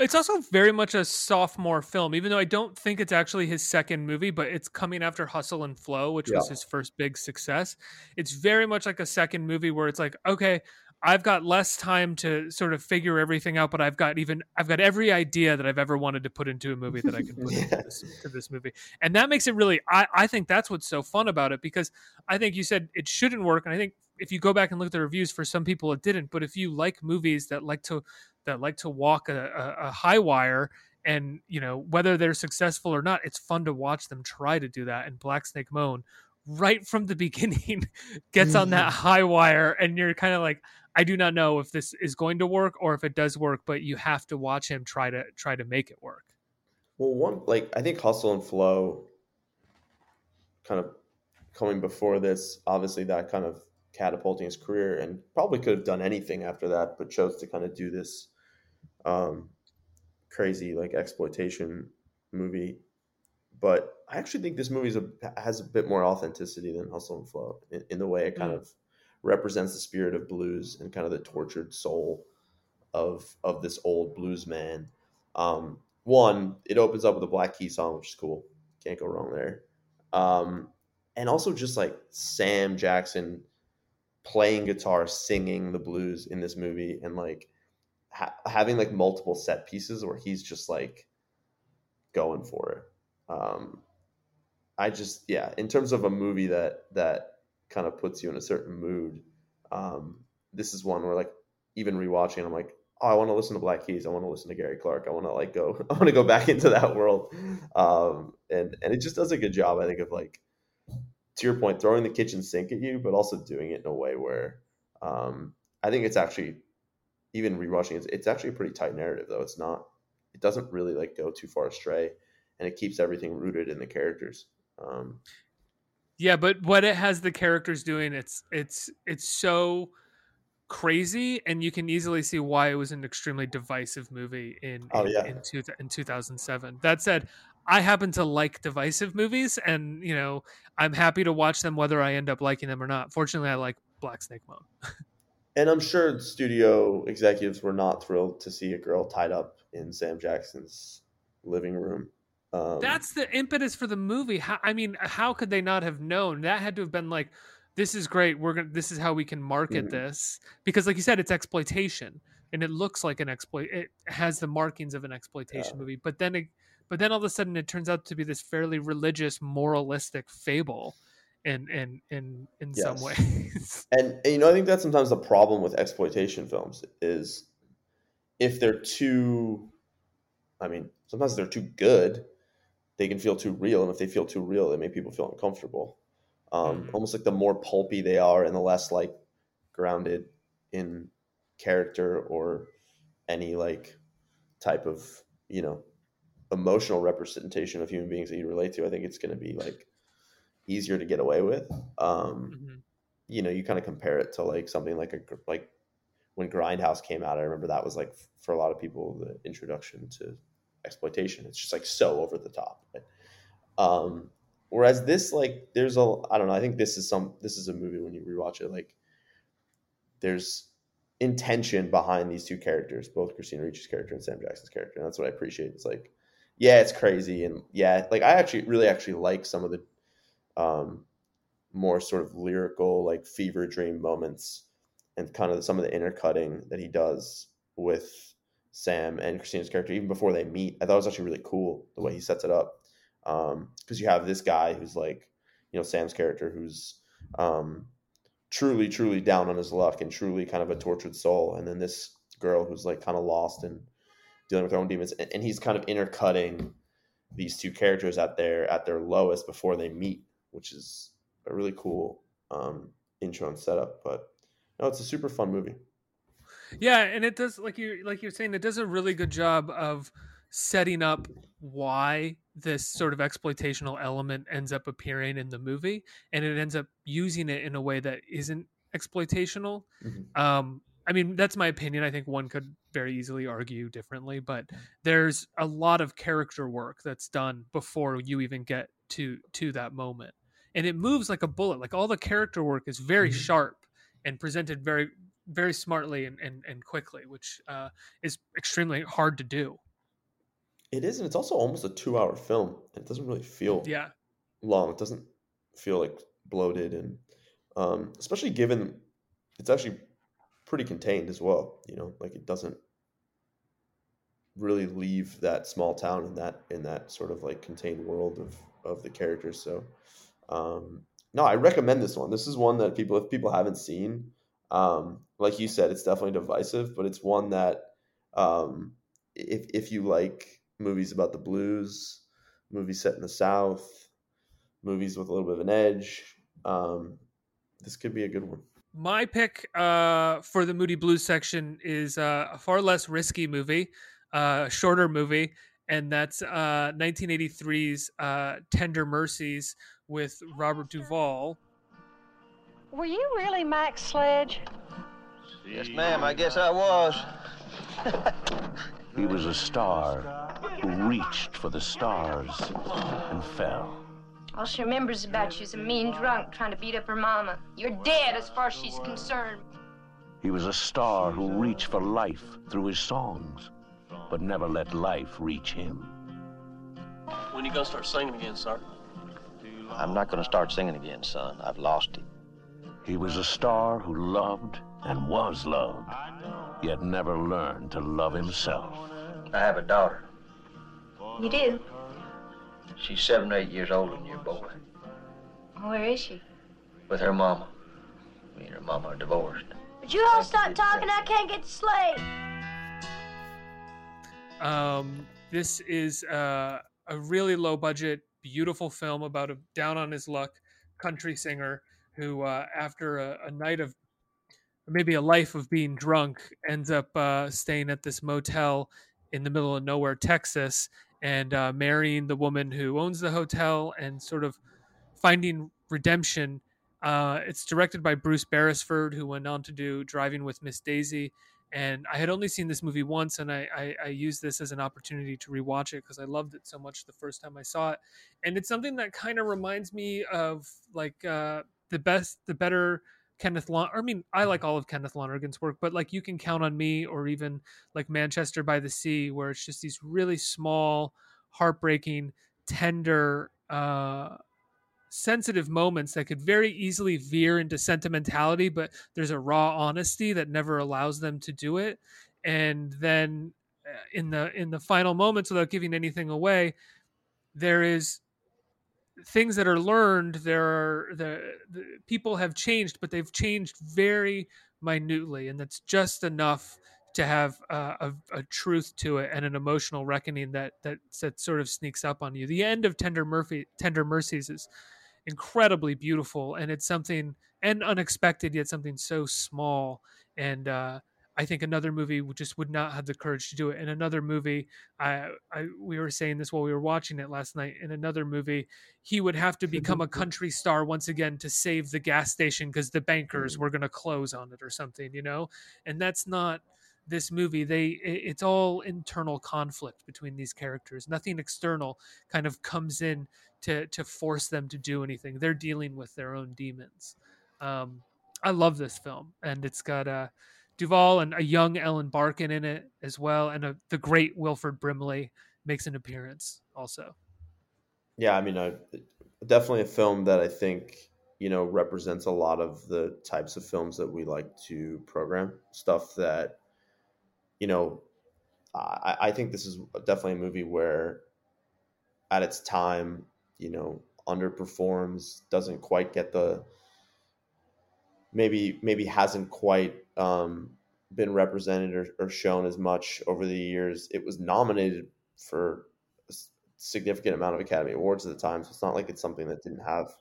Speaker 1: It's also very much a sophomore film, even though I don't think it's actually his second movie, but it's coming after Hustle and Flow, which was his first big success. It's very much like a second movie where it's like, okay, I've got less time to sort of figure everything out, but I've got even I've got every idea that I've ever wanted to put into a movie that I can put into, this, to this movie, and that makes it really. I I think that's what's so fun about it because I think you said it shouldn't work, and I think if you go back and look at the reviews, for some people it didn't. But if you like movies that like to that like to walk a, a, a high wire and you know whether they're successful or not it's fun to watch them try to do that and black snake moan right from the beginning gets on that high wire and you're kind of like i do not know if this is going to work or if it does work but you have to watch him try to try to make it work
Speaker 38: Well, one like I think Hustle and Flow, kind of coming before this, obviously that kind of catapulting his career, and probably could have done anything after that, but chose to kind of do this um, crazy like exploitation movie. But I actually think this movie a, has a bit more authenticity than Hustle and Flow in, in the way it kind
Speaker 1: Mm.
Speaker 38: of represents the spirit of blues and kind of the tortured soul of of this old blues man. Um, one, it opens up with a Black Key song, which is cool. Can't go wrong there. Um, and also just like Sam Jackson playing guitar, singing the blues in this movie, and like ha- having like multiple set pieces where he's just like going for it. Um, I just yeah, in terms of a movie that that kind of puts you in a certain mood, um, this is one where like even rewatching, I'm like, oh, I want to listen to Black Keys. I want to listen to Gary Clark. I want to like go. I want to go back into that world, um, and and it just does a good job, I think, of like to your point, throwing the kitchen sink at you, but also doing it in a way where um, I think it's actually even rewatching. It's it's actually a pretty tight narrative, though. It's not. It doesn't really like go too far astray, and it keeps everything rooted in the characters. Um,
Speaker 1: yeah but what it has the characters doing it's it's it's so crazy and you can easily see why it was an extremely divisive movie in
Speaker 38: Oh,
Speaker 1: in,
Speaker 38: yeah.
Speaker 1: in, two, in 2007 that said i happen to like divisive movies and you know i'm happy to watch them whether i end up liking them or not fortunately i like black snake moan
Speaker 38: and I'm sure studio executives were not thrilled to see a girl tied up in Sam Jackson's living room. Um,
Speaker 1: that's the impetus for the movie. How, i mean how could they not have known? That had to have been like this is great. We're gonna this is how we can market
Speaker 38: Mhm.
Speaker 1: this. Because like you said it's exploitation and it looks like an exploit it has the markings of an exploitation movie but then it but then all of a sudden it turns out to be this fairly religious moralistic fable in in in in some ways.
Speaker 38: And, and you know i think that's sometimes the problem with exploitation films is if they're too i mean sometimes they're too good they can feel too real and if they feel too real they make people feel uncomfortable um, almost like the more pulpy they are and the less like grounded in character or any like type of you know emotional representation of human beings that you relate to i think it's going to be like easier to get away with um,
Speaker 1: Mm-hmm.
Speaker 38: you know, you kind of compare it to like something like a like when Grindhouse came out. I remember that was like for a lot of people the introduction to exploitation. It's just like so over the top. Right? Um, whereas this, like, there's a I don't know. I think this is some this is a movie when you rewatch it, like there's intention behind these two characters, both Christina Ricci's character and Sam Jackson's character, and that's what I appreciate. It's like, yeah, it's crazy, and yeah, like I actually really actually like some of the um, more sort of lyrical, like fever dream moments, and kind of some of the intercutting that he does with Sam and Christina's character, even before they meet. I thought it was actually really cool the way he sets it up, because you have this guy who's like, you know, Sam's character who's um, truly, truly down on his luck and truly kind of a tortured soul, and then this girl who's like kind of lost and dealing with her own demons, and, and he's kind of intercutting these two characters at their at their lowest before they meet, which is a really cool um, intro and setup. But no, it's a super fun movie.
Speaker 1: Yeah, and it does like you like you're saying, it does a really good job of setting up why this sort of exploitational element ends up appearing in the movie, and it ends up using it in a way that isn't exploitational.
Speaker 38: Mhm.
Speaker 1: Um, I mean, that's my opinion. I think one could very easily argue differently, but there's a lot of character work that's done before you even get to to that moment, and it moves like a bullet. Like all the character work is very
Speaker 38: Mhm.
Speaker 1: sharp and presented very very smartly and and, and quickly, which uh, is extremely hard to do.
Speaker 38: It is, and it's also almost a two-hour film. It doesn't really feel
Speaker 1: Yeah.
Speaker 38: long. It doesn't feel like bloated, and um, especially given it's actually pretty contained as well. You know, like it doesn't really leave that small town in that in that sort of like contained world of of the characters. So, um, no, I recommend this one. This is one that people, if people haven't seen, um, like you said, it's definitely divisive, but it's one that um, if if you like movies about the blues, movies set in the South, movies with a little bit of an edge, um, this could be a good one.
Speaker 1: My pick uh, for the Moody Blues section is uh, a far less risky movie, uh, a shorter movie, and that's uh, 1983's uh, Tender Mercies with Robert Duvall.
Speaker 36: Were you really Max Sledge?
Speaker 39: Yes, ma'am, I guess I was.
Speaker 15: He was a star who reached for the stars and fell.
Speaker 40: All she remembers about you is a mean drunk trying to beat up her mama. You're dead as far as she's concerned.
Speaker 15: He was a star who reached for life through his songs, but never let life reach him.
Speaker 41: When you gonna start singing again, sir?
Speaker 39: I'm not going to start singing again, son. I've lost it.
Speaker 15: He was a star who loved and was loved, yet never learned to love himself.
Speaker 39: I have a daughter.
Speaker 40: You do?
Speaker 39: She's seven or eight years older than your boy.
Speaker 40: Where is she?
Speaker 39: With her mama. Me and her mama are divorced.
Speaker 40: Would you all stop talking? I can't get to sleep.
Speaker 1: Um, this is uh, a really low budget, beautiful film about a down on his luck country singer who, uh, after a, a night of maybe a life of being drunk, ends up uh, staying at this motel in the middle of nowhere, Texas, and uh, marrying the woman who owns the hotel and sort of finding redemption. Uh, it's directed by Bruce Beresford, who went on to do Driving with Miss Daisy. And I had only seen this movie once, and I, I, I used this as an opportunity to rewatch it because I loved it so much the first time I saw it. And it's something that kind of reminds me of like uh, the best, the better Kenneth Lon. I mean, I like all of Kenneth Lonergan's work, but like you can count on me, or even like Manchester by the Sea, where it's just these really small, heartbreaking, tender, uh, sensitive moments that could very easily veer into sentimentality, but there's a raw honesty that never allows them to do it. And then uh, in the in the final moments, without giving anything away, there is things that are learned there are the, the people have changed but they've changed very minutely and that's just enough to have uh, a, a truth to it and an emotional reckoning that, that that sort of sneaks up on you. The end of tender murphy tender mercies is incredibly beautiful and it's something and unexpected yet something so small and uh I think another movie just would not have the courage to do it. In another movie, I, I we were saying this while we were watching it last night. In another movie, he would have to become a country star once again to save the gas station because the bankers were going to close on it or something, you know. And that's not this movie. They it- it's all internal conflict between these characters. Nothing external kind of comes in to to force them to do anything. They're dealing with their own demons. Um, I love this film, and it's got uh, Duvall and a young Ellen Barkin in it as well, and a, the great Wilford Brimley makes an appearance also.
Speaker 38: Yeah, I mean, I, definitely a film that I think you know represents a lot of the types of films that we like to program. Stuff that you know, I, I think this is definitely a movie where, at its time, you know, underperforms, doesn't quite get the maybe maybe hasn't quite um, been represented or, or shown as much over the years. It was nominated for a significant amount of Academy Awards at the time, so it's not like it's something that didn't have.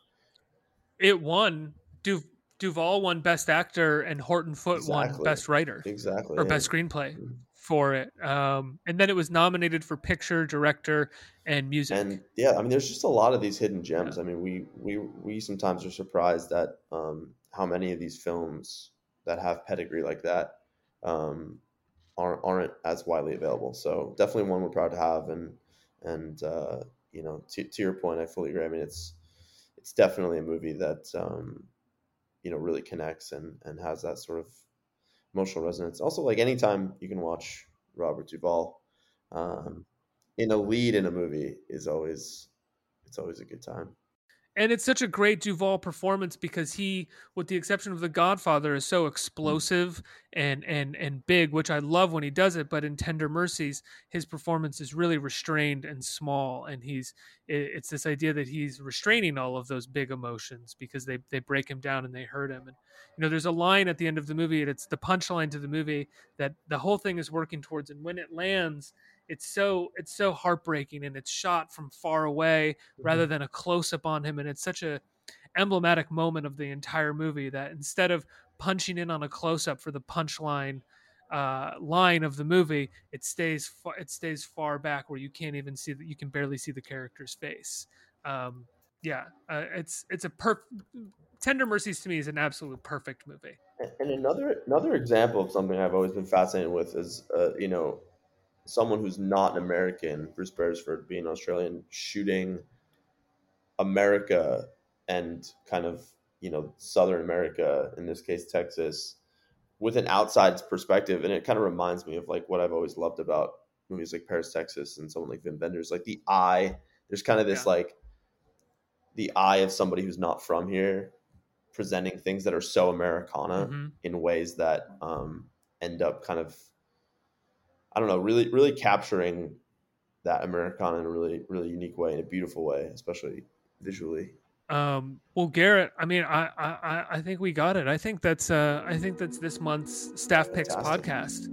Speaker 1: It won. Du- Duvall won Best Actor, and Horton Foote won Best Writer
Speaker 38: Exactly,
Speaker 1: or
Speaker 38: yeah.
Speaker 1: Best Screenplay for it. Um, and then it was nominated for Picture, Director, and Music.
Speaker 38: And yeah, I mean, there's just a lot of these hidden gems. I mean, we we we sometimes are surprised that um, how many of these films that have pedigree like that um, aren't aren't as widely available. So definitely one we're proud to have, and and uh, you know, to, to your point, I fully agree. I mean, it's it's definitely a movie that um, you know really connects and and has that sort of emotional resonance. Also, like anytime you can watch Robert Duvall um, in a lead in a movie is always it's always a good time
Speaker 1: and it's such a great Duvall performance because he, with the exception of The Godfather, is so explosive and and and big, which I love when he does it. But in Tender Mercies, his performance is really restrained and small, and he's it's this idea that he's restraining all of those big emotions because they they break him down and they hurt him. And you know, there's a line at the end of the movie, and it's the punchline to the movie that the whole thing is working towards, and when it lands it's so it's so heartbreaking and it's shot from far away mm-hmm. rather than a close up on him and it's such a emblematic moment of the entire movie that instead of punching in on a close up for the punchline uh, line of the movie, it stays far, it stays far back where you can't even see that you can barely see the character's face. Um, yeah, uh, it's it's a perfect. Tender Mercies to me is an absolute perfect movie.
Speaker 38: And another another example of something I've always been fascinated with is uh, you know someone who's not an American, Bruce Beresford being Australian, shooting America and kind of you know Southern America, in this case Texas, with an outside perspective, and it kind of reminds me of like what I've always loved about movies like Paris, Texas, and someone like Wim Wenders, like the eye. There's kind of this yeah. like the eye of somebody who's not from here presenting things that are so Americana mm-hmm. in ways that um, end up kind of I don't know, really really capturing that Americana in a really really unique way, in a beautiful way, especially visually.
Speaker 1: Um, well, Garrett, I mean, I, I I think we got it. I think that's uh, I think that's this month's staff picks podcast.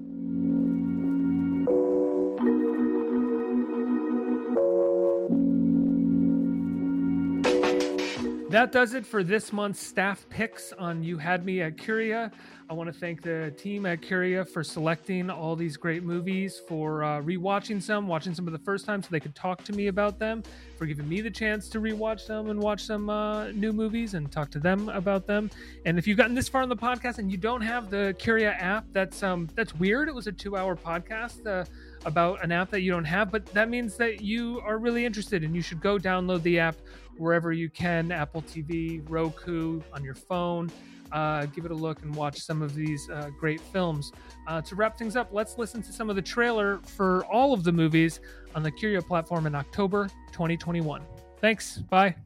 Speaker 1: That does it for this month's staff picks on You Had Me at Curia. I want to thank the team at Curia for selecting all these great movies, for uh, rewatching some, watching some of the first time so they could talk to me about them, for giving me the chance to rewatch them and watch some uh, new movies and talk to them about them. And if you've gotten this far in the podcast and you don't have the Curia app, that's um that's weird. It was a two-hour podcast. Uh, about an app that you don't have, but that means that you are really interested and you should go download the app wherever you can Apple TV, Roku, on your phone uh, give it a look and watch some of these uh, great films. Uh, to wrap things up, let's listen to some of the trailer for all of the movies on the Curia platform in October 2021. Thanks. Bye.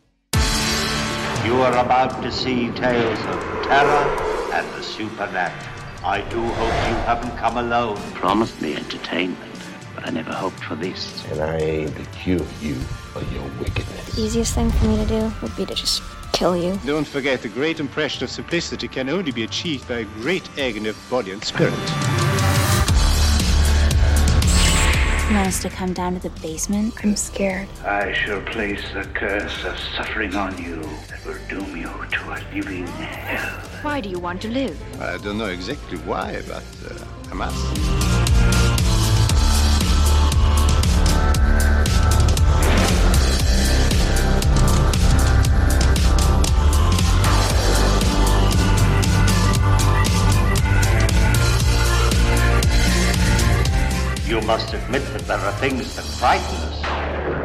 Speaker 42: You are about to see tales of terror and the supernatural. I do hope you haven't come alone.
Speaker 43: You Promised me entertainment, but I never hoped for this.
Speaker 37: And I aim to cure you of your wickedness.
Speaker 44: The easiest thing for me to do would be to just kill you.
Speaker 45: Don't forget, the great impression of simplicity can only be achieved by a great agony of body and spirit.
Speaker 44: You want us to come down to the basement? I'm scared.
Speaker 43: I shall place a curse of suffering on you that will doom you to a living hell.
Speaker 44: Why do you want to live?
Speaker 45: I don't know exactly why, but uh, I must.
Speaker 42: You must admit that there are things that frighten us.